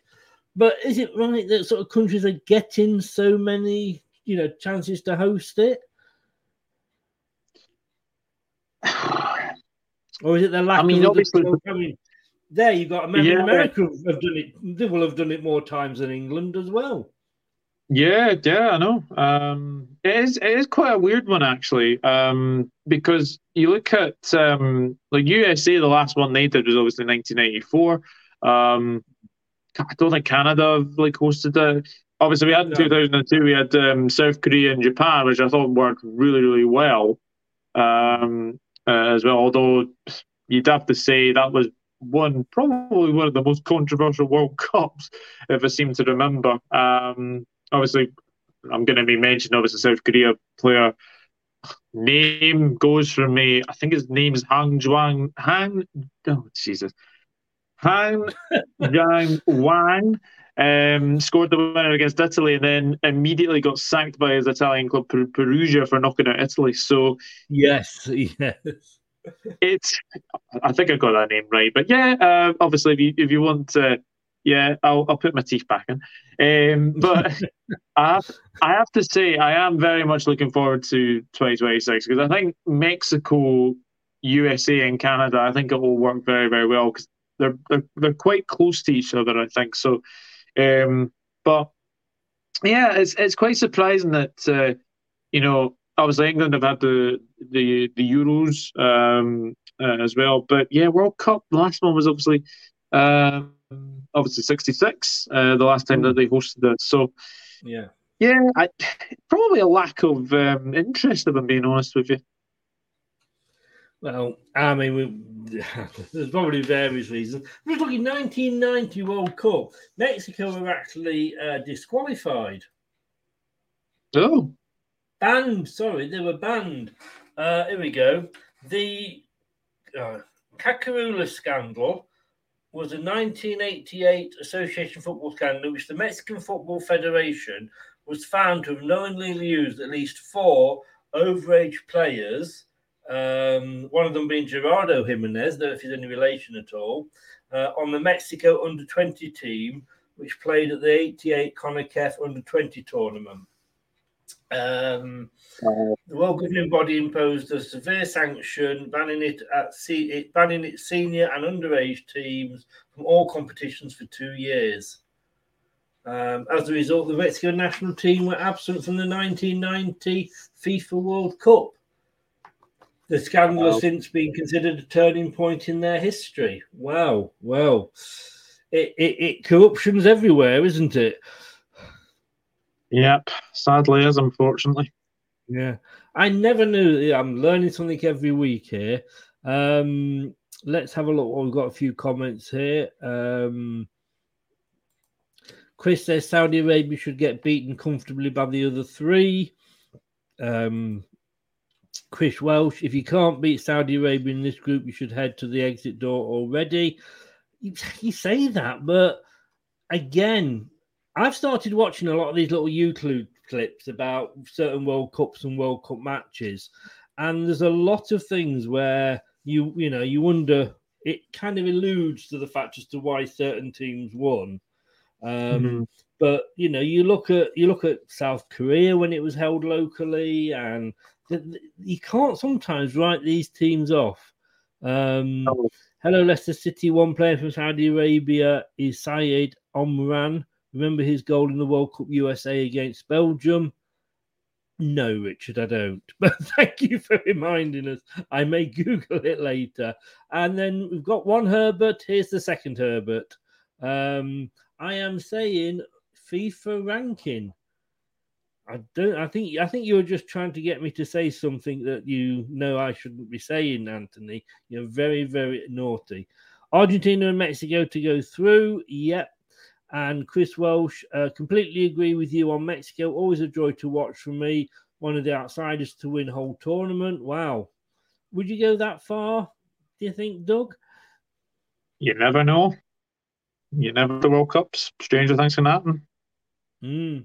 [SPEAKER 3] But is it right that sort of countries are getting so many you know chances to host it? or is it the lack? I mean, of obviously, I mean, there you got America. Yeah. America have done it. They will have done it more times than England as well.
[SPEAKER 6] Yeah, yeah, I know. Um, it is it is quite a weird one actually, um, because you look at um, like USA, the last one they did was obviously 1994. Um, I don't think Canada like hosted it obviously we had in 2002 we had um, South Korea and Japan, which I thought worked really really well um, uh, as well. Although you'd have to say that was one probably one of the most controversial World Cups if I seem to remember. Um, obviously, I'm going to be mentioning obviously South Korea player name goes from me. I think his name is Hang Juan Hang. Oh Jesus, Han Yang Wang. Um, scored the winner against Italy and then immediately got sacked by his Italian club Perugia for knocking out Italy. So
[SPEAKER 3] yes, yes,
[SPEAKER 6] it's. I think I got that name right, but yeah, uh, obviously if you if you want, to, yeah, I'll I'll put my teeth back in. Um, but I have I have to say I am very much looking forward to 2026 because I think Mexico, USA, and Canada I think it will work very very well because they're, they're they're quite close to each other. I think so. Um, but yeah, it's it's quite surprising that uh, you know obviously England have had the the the Euros um, uh, as well, but yeah, World Cup. Last one was obviously um, obviously '66, uh, the last time that they hosted it. So
[SPEAKER 3] yeah,
[SPEAKER 6] yeah, I, probably a lack of um, interest, if I'm being honest with you.
[SPEAKER 3] Well, I mean, we, there's probably various reasons. We're talking 1990 World Cup. Mexico were actually uh, disqualified.
[SPEAKER 6] Oh.
[SPEAKER 3] Banned. Sorry, they were banned. Uh, here we go. The uh, Cachirules scandal was a 1988 Association football scandal, in which the Mexican Football Federation was found to have knowingly used at least four overage players um, one of them being Gerardo Jimenez, though if he's any relation at all, uh, on the Mexico under 20 team, which played at the 88 CONCACAF under 20 tournament. Um, the World Governing Body imposed a severe sanction banning it at se- it, banning its senior and underage teams from all competitions for two years. Um, as a result, the Mexico national team were absent from the 1990 FIFA World Cup. The scandal
[SPEAKER 6] Wow.
[SPEAKER 3] has since been considered a turning point in their history. Wow, well, it, it, it corruption's everywhere, isn't it?
[SPEAKER 6] Yep, sadly is unfortunately.
[SPEAKER 3] Yeah, I never knew. I'm learning something every week here. Um, let's have a look. We've got a few comments here. Um, Chris says Saudi Arabia should get beaten comfortably by the other three. Um, Chris Welsh, if you can't beat Saudi Arabia in this group, you should head to the exit door already. You, you say that, but again, I've started watching a lot of these little YouTube clips about certain World Cups and World Cup matches, and there's a lot of things where you you know you wonder it kind of alludes to the fact as to why certain teams won. Um,
[SPEAKER 6] Mhm.
[SPEAKER 3] But you know, you look at you look at South Korea when it was held locally, and th- th- you can't sometimes write these teams off. Um, Hello, Leicester City. One player from Saudi Arabia is Syed Omran. Remember his goal in the World Cup USA against Belgium? No, Richard, I don't. But thank you for reminding us. I may Google it later. And then we've got one Herbert. Here's the second Herbert. Um, I am saying FIFA ranking. I don't. I think. I think you were just trying to get me to say something that you know I shouldn't be saying, Anthony. You're very, very naughty. Argentina and Mexico to go through. Yep. And Chris Welsh, uh, completely agree with you on Mexico. Always a joy to watch for me. One of the outsiders to win whole tournament. Wow. Would you go that far? Do you think, Doug?
[SPEAKER 6] You never know. You never know the World Cups. Stranger things can happen.
[SPEAKER 3] Mm.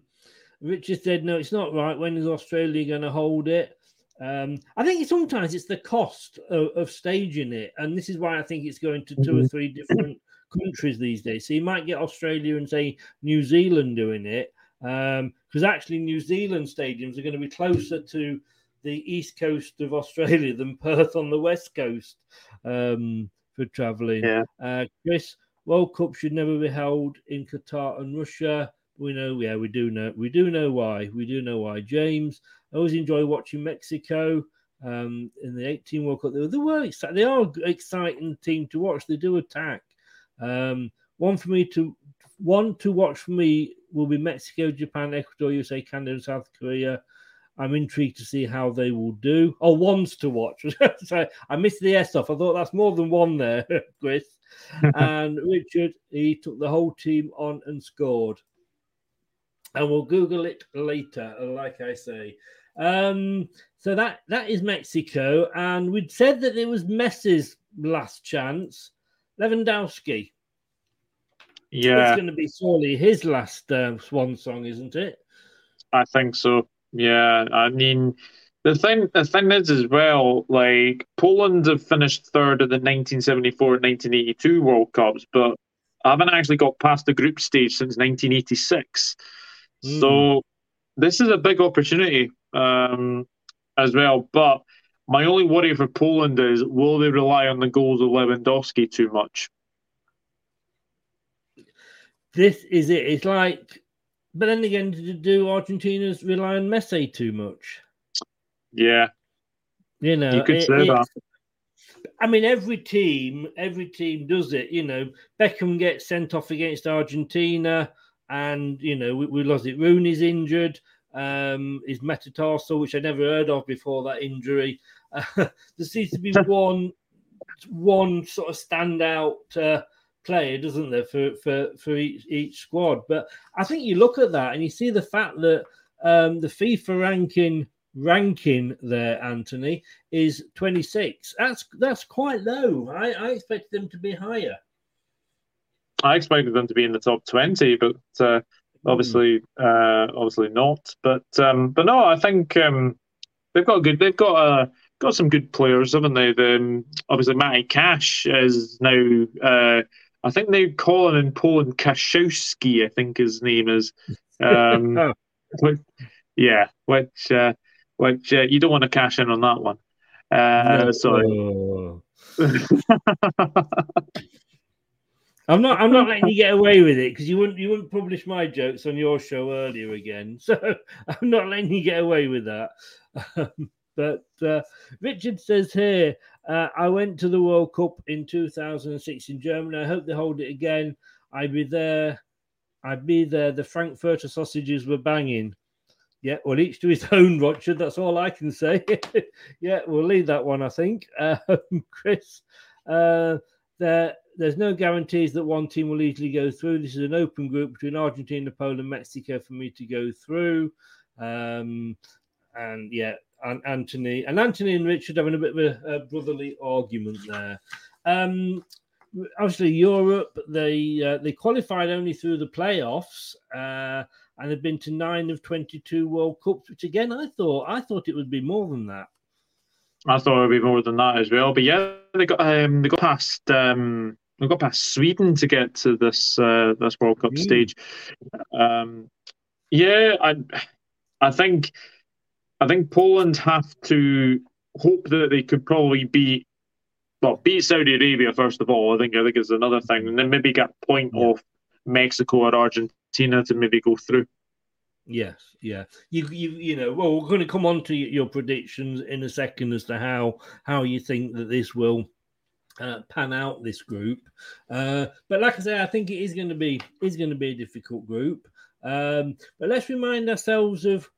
[SPEAKER 3] Richard said, no, it's not right. When is Australia going to hold it? Um, I think sometimes it's the cost of, of staging it. And this is why I think it's going to 2 or
[SPEAKER 6] Mhm.
[SPEAKER 3] three different countries these days. So you might get Australia and say New Zealand doing it. Because actually, New Zealand stadiums are going to be closer to the east coast of Australia than Perth on the west coast um, for traveling.
[SPEAKER 6] Yeah.
[SPEAKER 3] Uh, Chris, World Cup should never be held in Qatar and Russia. We know, yeah, we do know, we do know why. We do know why. James, I always enjoy watching Mexico um, in the 18 World Cup. They, were, they were. They are exciting team to watch. They do attack. Um, one for me to one to watch for me will be Mexico, Japan, Ecuador, USA, Canada, and South Korea. I'm intrigued to see how they will do. Oh, ones to watch. so I missed the S off. I thought that's more than one there, Chris. and Richard, he took the whole team on and scored. And we'll Google it later, like I say. Um, so that that is Mexico, and we'd said that it was Messi's last chance. Lewandowski.
[SPEAKER 6] Yeah.
[SPEAKER 3] It's going to be surely his last um, swan song, isn't it?
[SPEAKER 6] I think so. Yeah, I mean, the thing the thing is as well, like Poland have finished third at the 1974 and 1982 World Cups, but I haven't actually got past the group stage since 1986. So this is a big opportunity um, as well. But my only worry for Poland is will they rely on the goals of Lewandowski too much?
[SPEAKER 3] This is it. It's like, but then again, do- Argentina's rely on Messi too much?
[SPEAKER 6] Yeah,
[SPEAKER 3] You know,
[SPEAKER 6] you could
[SPEAKER 3] it-
[SPEAKER 6] say that.
[SPEAKER 3] I mean, every team, every team does it. You know, Beckham gets sent off against Argentina, and you know we, we lost it. Rooney's injured. Um, his metatarsal, which I never heard of before that injury. There seems to be one, one sort of standout uh, player, doesn't there, for for for each, each squad? But I think you look at that and you see the fact that um, the FIFA ranking ranking there, Anthony, is 26. That's that's quite low. I, I expected them to be higher.
[SPEAKER 6] I expected them to be in the top twenty, but uh, obviously, uh, obviously not. But um, but no, I think um, they've got good. They've got uh, got some good players, haven't they? The, um, obviously, Matty Cash is now. Uh, I think they call him in Poland Kaszowski. I think his name is. Um,
[SPEAKER 3] Oh.
[SPEAKER 6] which, Yeah, which uh, which uh, you don't want to cash in on that one. Uh,
[SPEAKER 3] No.
[SPEAKER 6] so
[SPEAKER 3] I'm not. I'm not letting you get away with it because you wouldn't. You wouldn't publish my jokes on your show earlier again. So I'm not letting you get away with that. But uh, Richard says here, uh, I went to the World Cup in 2006 in Germany. I hope they hold it again. I'd be there. I'd be there. The Frankfurter sausages were banging. Yeah, well, each to his own, Richard. That's all I can say. yeah, we'll leave that one, I think. Um, Chris, uh, there, there's no guarantees that one team will easily go through. This is an open group between Argentina, Poland, Mexico for me to go through. Um, and yeah, and Anthony and Anthony and Richard having a bit of a, a brotherly argument there. Um, obviously, Europe they uh, they qualified only through the playoffs. Uh, and have been to nine of 22 World Cups, which again I thought I thought it would be more than that.
[SPEAKER 6] I thought it would be more than that as well. But yeah, they got um, they got past um, they got past Sweden to get to this uh, this World Cup stage. Um, yeah, I I think I think Poland have to hope that they could probably beat well beat Saudi Arabia first of all. I think I think is another thing, and then maybe get a point off Mexico or Argentina to maybe go through.
[SPEAKER 3] Yes, yeah. You you you know, well, we're going to come on to your predictions in a second as to how how you think that this will uh, pan out this group. Uh, but like I say, I think it is going to be is going to be a difficult group. Um, but let's remind ourselves of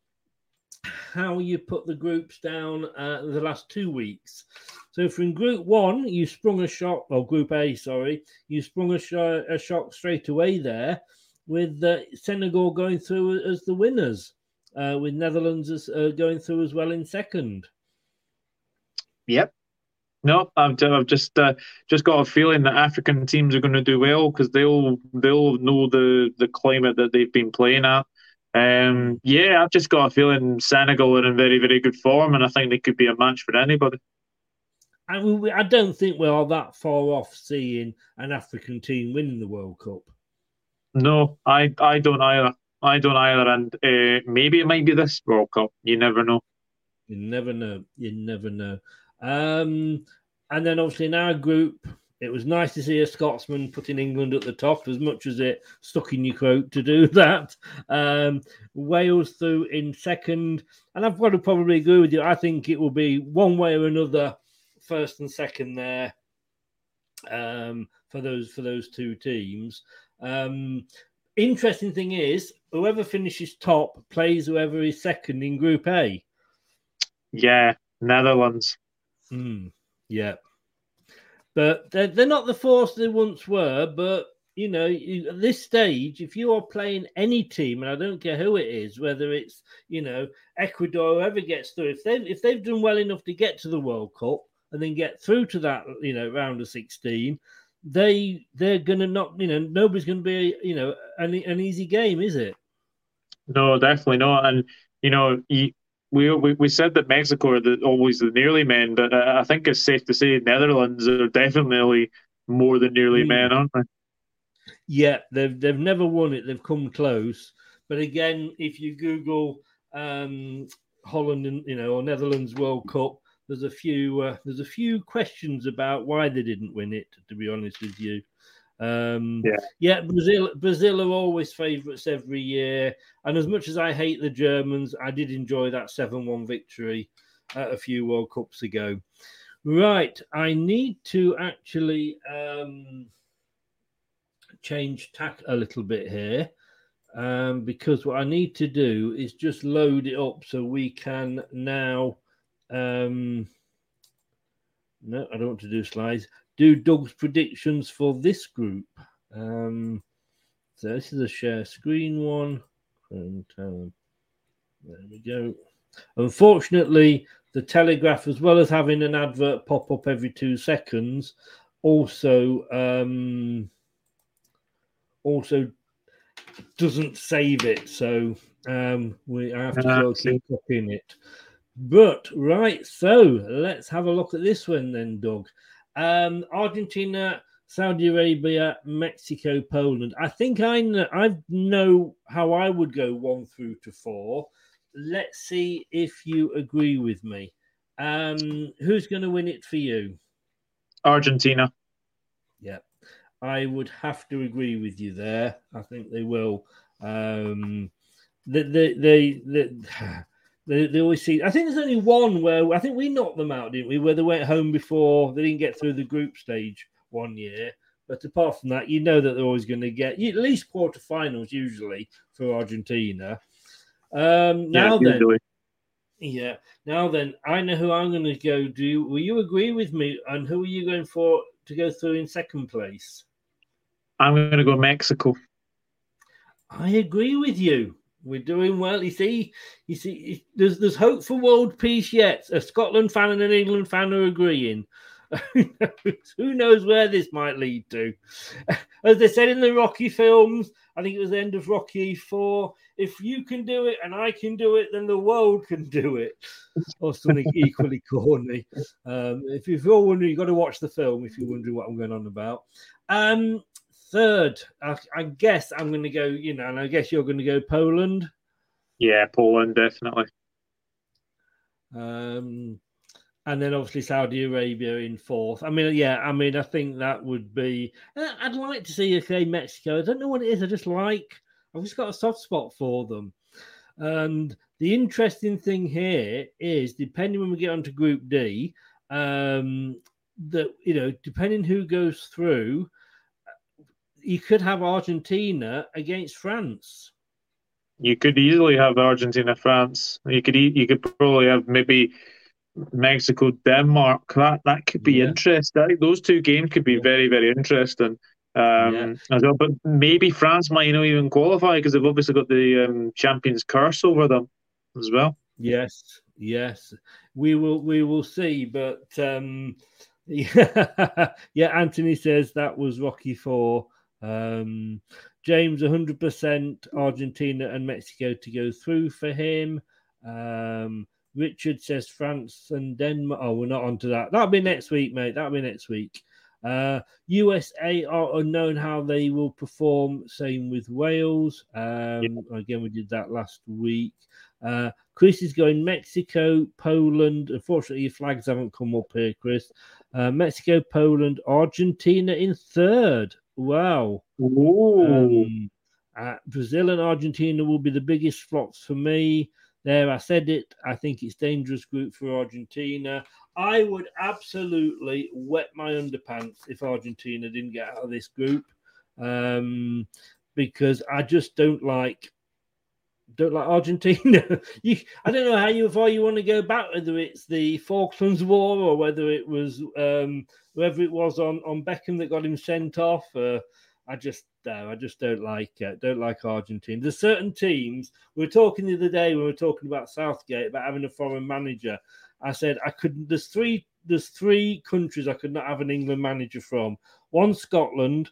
[SPEAKER 3] how you put the groups down uh, the last two weeks. So, for in Group One, you sprung a shock, or Group A, sorry, you sprung a, sh- a shock straight away there, with uh, Senegal going through as the winners, uh, with Netherlands as, uh, going through as well in second.
[SPEAKER 6] Yep. No, I've, I've just uh, just got a feeling that African teams are going to do well because they'll they'll know the the climate that they've been playing at. Um, yeah, I've just got a feeling Senegal are in very very good form, and I think they could be a match for anybody.
[SPEAKER 3] I, mean, we- I don't think we are that far off seeing an African team winning the World Cup.
[SPEAKER 6] No, I I don't either. I don't either, and uh, maybe it might be this World Cup. You never know.
[SPEAKER 3] You never know. You never know. Um, and then obviously in our group, it was nice to see a Scotsman putting England at the top, as much as it stuck in your throat to do that. Um, Wales through in second, and I've got to probably agree with you. I think it will be one way or another, first and second there um, for those for those two teams. Um, interesting thing is, whoever finishes top plays whoever is second in Group A.
[SPEAKER 6] Yeah, Netherlands.
[SPEAKER 3] Mm, yeah. But they're, they're not the force they once were. But, you know, you, at this stage, if you are playing any team, and I don't care who it is, whether it's, you know, Ecuador, whoever gets through, if they've, if they've done well enough to get to the World Cup and then get through to that, you know, round of 16, they, they're going to not, you know, nobody's going to be, you know, an, an easy game, is it?
[SPEAKER 6] No, definitely not. And you know, you, we, we we said that Mexico are the, always the nearly men, but uh, I think it's safe to say Netherlands are definitely more than nearly
[SPEAKER 3] Mm.
[SPEAKER 6] men, aren't they?
[SPEAKER 3] Yeah, they've they've never won it. They've come close, but again, if you Google um, Holland and you know or Netherlands World Cup, there's a few uh, there's a few questions about why they didn't win it. To be honest with you, um,
[SPEAKER 6] Yeah.
[SPEAKER 3] yeah, Brazil Brazil are always favourites every year, and as much as I hate the Germans, I did enjoy that seven-one victory uh, a few World Cups ago. Right, I need to actually. Um, change tack a little bit here um, because what I need to do is just load it up so we can now. Um, no, I don't want to do slides. Do Doug's predictions for this group. Um, so this is a share screen one. And, um, there we go. Unfortunately, the Telegraph, as well as having an advert pop up every two seconds, also um, also doesn't save it. So um, we I have to go
[SPEAKER 6] see.
[SPEAKER 3] keep copying it. But right, so let's have a look at this one then, Doug. Um, Argentina, Saudi Arabia, Mexico, Poland. I think I know, I know how I would go one through to four. let's see if you agree with me. Um, who's going to win it for you?
[SPEAKER 6] Argentina.
[SPEAKER 3] Yeah, I would have to agree with you there. I think they will. Um, they, they, they, they, they, they always see. I think there's only one where I think we knocked them out, didn't we? Where they went home before they didn't get through the group stage one year. But apart from that, you know that they're always going to get at least quarterfinals usually for Argentina. Um, now
[SPEAKER 6] yeah,
[SPEAKER 3] then, yeah. Now then, I know who I'm going to go. Do you, will you agree with me? And who are you going for to go through in second place?
[SPEAKER 6] I'm going to go Mexico.
[SPEAKER 3] I agree with you. We're doing well. You see, you see, there's there's hope for world peace yet. A Scotland fan and an England fan are agreeing. Who knows where this might lead to? As they said in the Rocky films, I think it was the end of Rocky Four. If you can do it and I can do it, then the world can do it, or something equally corny. Um, if, you're wondering, you've got to watch the film if you're wondering what I'm going on about. Um, third, I, I guess I'm going to go. You know, and I guess you're going to go Poland.
[SPEAKER 6] Yeah, Poland definitely.
[SPEAKER 3] Um, and then obviously Saudi Arabia in fourth. I mean, yeah, I mean, I think that would be. uh, I'd like to see okay Mexico. I don't know what it is. I just like. I've just got a soft spot for them. And the interesting thing here is, depending when we get onto Group D, um, that you know, depending who goes through, you could have Argentina against France.
[SPEAKER 6] You could easily have Argentina, France. You could you could probably have maybe Mexico, Denmark. That that could be
[SPEAKER 3] Yeah.
[SPEAKER 6] interesting. Those two games could be very very interesting. Um, as well. But maybe France might not even qualify because they've obviously got the um, champions curse over them as well.
[SPEAKER 3] Yes, yes, we will. We will see. But um, yeah, yeah. Anthony says that was Rocky Four. Um, James, hundred percent Argentina and Mexico to go through for him. Um, Richard says France and Denmark. Oh, we're not onto that. That'll be next week, mate. That'll be next week. Uh, USA are unknown how they will perform. Same with Wales. Um, Again, we did that last week. Uh, Chris is going Mexico, Poland. Unfortunately, your flags haven't come up here, Chris. Uh, Mexico, Poland, Argentina in third. Wow. Um, uh, Brazil and Argentina will be the biggest flops for me. There, I said it. I think it's dangerous group for Argentina. I would absolutely wet my underpants if Argentina didn't get out of this group, um, because I just don't like don't like Argentina. you, I don't know how you far you want to go back, whether it's the Falklands War or whether it was um, whoever it was on on Beckham that got him sent off. Uh, I just I just don't like uh, don't like Argentina. There's certain teams. We were talking the other day when we were talking about Southgate about having a foreign manager. I said I couldn't. There's three. There's three countries I could not have an England manager from. One's Scotland,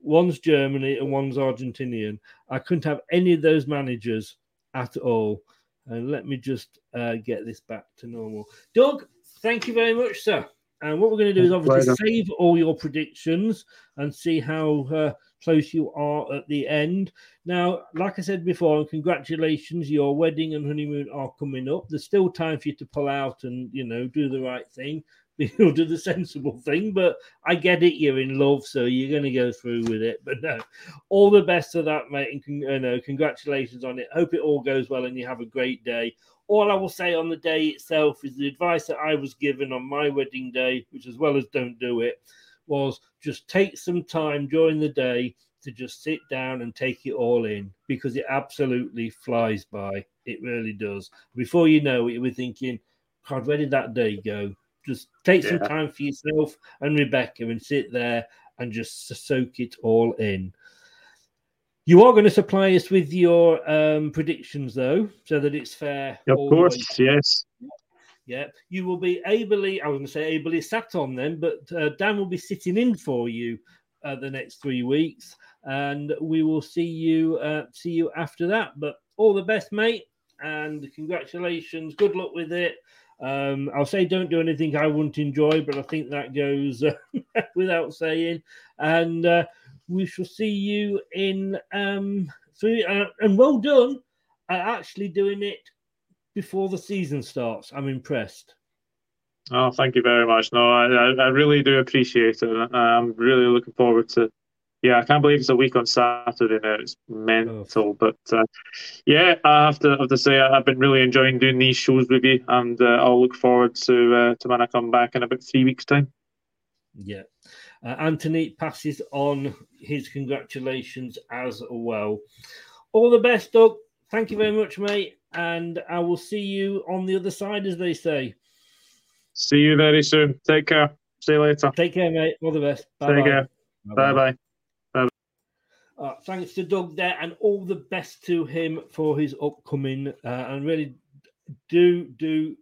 [SPEAKER 3] one's Germany, and one's Argentinian. I couldn't have any of those managers at all. And let me just uh, get this back to normal. Doug, thank you very much, sir. And what we're going to do is obviously save all your predictions and see how uh, close you are at the end. Now, like I said before, and congratulations, your wedding and honeymoon are coming up. There's still time for you to pull out and you know do the right thing. You'll do the sensible thing, but I get it. You're in love, so you're going to go through with it. But no, all the best for that, mate, and con- you uh, know, congratulations on it. Hope it all goes well and you have a great day. All I will say on the day itself is the advice that I was given on my wedding day, which as well as don't do it, was just take some time during the day to just sit down and take it all in because it absolutely flies by. It really does. Before you know it, be thinking, God, where did that day go? Just take some time for yourself and Rebecca and sit there and just soak it all in. You are going to supply us with your um, predictions, though, so that it's fair.
[SPEAKER 6] Of
[SPEAKER 3] way
[SPEAKER 6] course, yes.
[SPEAKER 3] yeah, you will be ably, I was going to say ably sat on them, but uh, Dan will be sitting in for you uh, the next three weeks, and we will see you uh, see you after that. But all the best, mate, and congratulations. Good luck with it. Um, I'll say don't do anything I wouldn't enjoy, but I think that goes uh, without saying. And uh, we shall see you in um, three. Uh, and well done at actually doing it before the season starts. I'm impressed.
[SPEAKER 6] Oh, thank you very much. No, I, I really do appreciate it. I'm really looking forward to. Yeah, I can't believe it's a week on Saturday now. It's mental, oh. but uh, yeah, I have to have to say I've been really enjoying doing these shows with you, and uh, I'll look forward to uh, to when I come back in about three weeks' time.
[SPEAKER 3] Yeah, uh, Anthony passes on his congratulations as well. All the best, Doug. Thank you very much, mate, and I will see you on the other side, as they say.
[SPEAKER 6] See you very soon. Take care. See you later.
[SPEAKER 3] Take care, mate. All the best.
[SPEAKER 6] Bye Take care. Bye bye.
[SPEAKER 3] Uh, thanks to Doug there, and all the best to him for his upcoming. Uh, and really, do do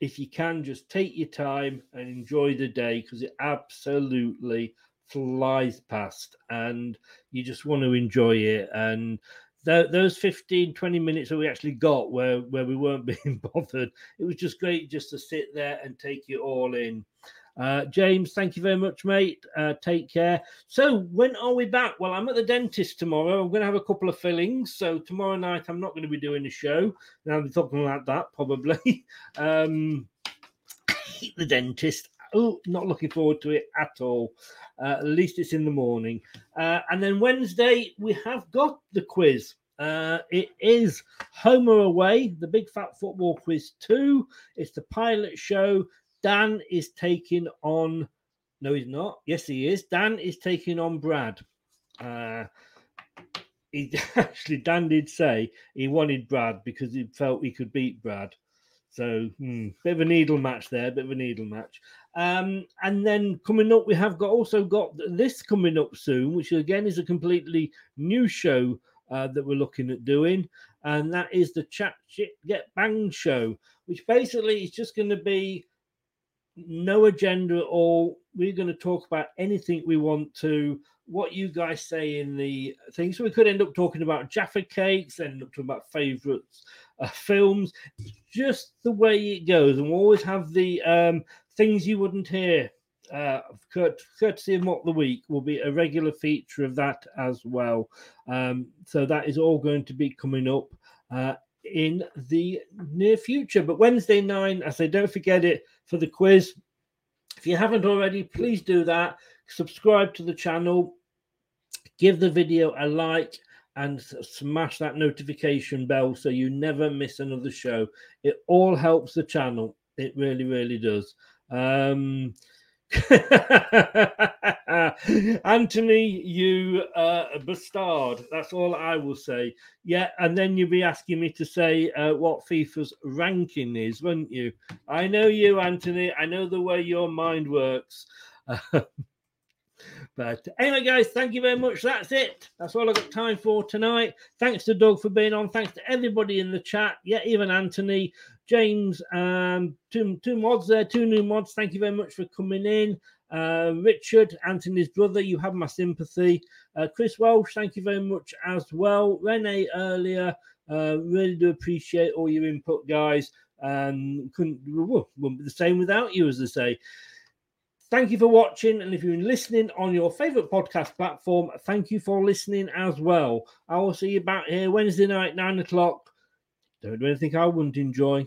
[SPEAKER 3] if you can, just take your time and enjoy the day because it absolutely flies past, and you just want to enjoy it. And th- those 15, 20 minutes that we actually got where where we weren't being bothered, it was just great just to sit there and take it all in. Uh, James, thank you very much, mate. Uh, take care. So, when are we back? Well, I'm at the dentist tomorrow. I'm going to have a couple of fillings. So, tomorrow night, I'm not going to be doing a show. Now, I'm talking about that, probably. um, the dentist. Oh, not looking forward to it at all. Uh, at least it's in the morning. Uh, and then Wednesday, we have got the quiz. Uh, it is Homer Away, the Big Fat Football Quiz 2. It's the pilot show. Dan is taking on. No, he's not. Yes, he is. Dan is taking on Brad. Uh, he actually Dan did say he wanted Brad because he felt he could beat Brad. So hmm, bit of a needle match there, bit of a needle match. Um, and then coming up, we have got also got this coming up soon, which again is a completely new show uh, that we're looking at doing, and that is the Chat Shit Get Banged show, which basically is just going to be no agenda at all. We're going to talk about anything we want to. What you guys say in the thing. So we could end up talking about Jaffa cakes, end up talking about favourites, uh, films, just the way it goes. And we'll always have the um, things you wouldn't hear. Uh, courtesy of Mock the Week will be a regular feature of that as well. Um, so that is all going to be coming up. Uh, in the near future. But Wednesday nine, I say, don't forget it for the quiz. If you haven't already, please do that. Subscribe to the channel, give the video a like, and smash that notification bell so you never miss another show. It all helps the channel. It really, really does. Um, Anthony, you uh, bastard. That's all I will say. Yeah, and then you'll be asking me to say uh, what FIFA's ranking is, won't you? I know you, Anthony. I know the way your mind works. But anyway, guys, thank you very much. That's it. That's all I've got time for tonight. Thanks to Doug for being on. Thanks to everybody in the chat. Yeah, even Anthony, James, um, two, two mods there, two new mods. Thank you very much for coming in. Uh, Richard, Anthony's brother, you have my sympathy. Uh, Chris Welsh, thank you very much as well. Renee earlier, uh, really do appreciate all your input, guys. Um, couldn't wouldn't be the same without you, as they say. Thank you for watching. And if you're listening on your favorite podcast platform, thank you for listening as well. I will see you back here Wednesday night, nine o'clock. Don't do anything I wouldn't enjoy.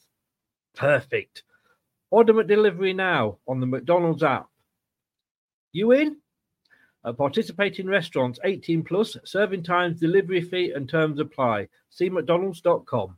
[SPEAKER 3] Perfect. Order McDelivery now on the McDonald's app. You in? At participating restaurants 18 plus, serving times, delivery fee, and terms apply. See McDonald's.com.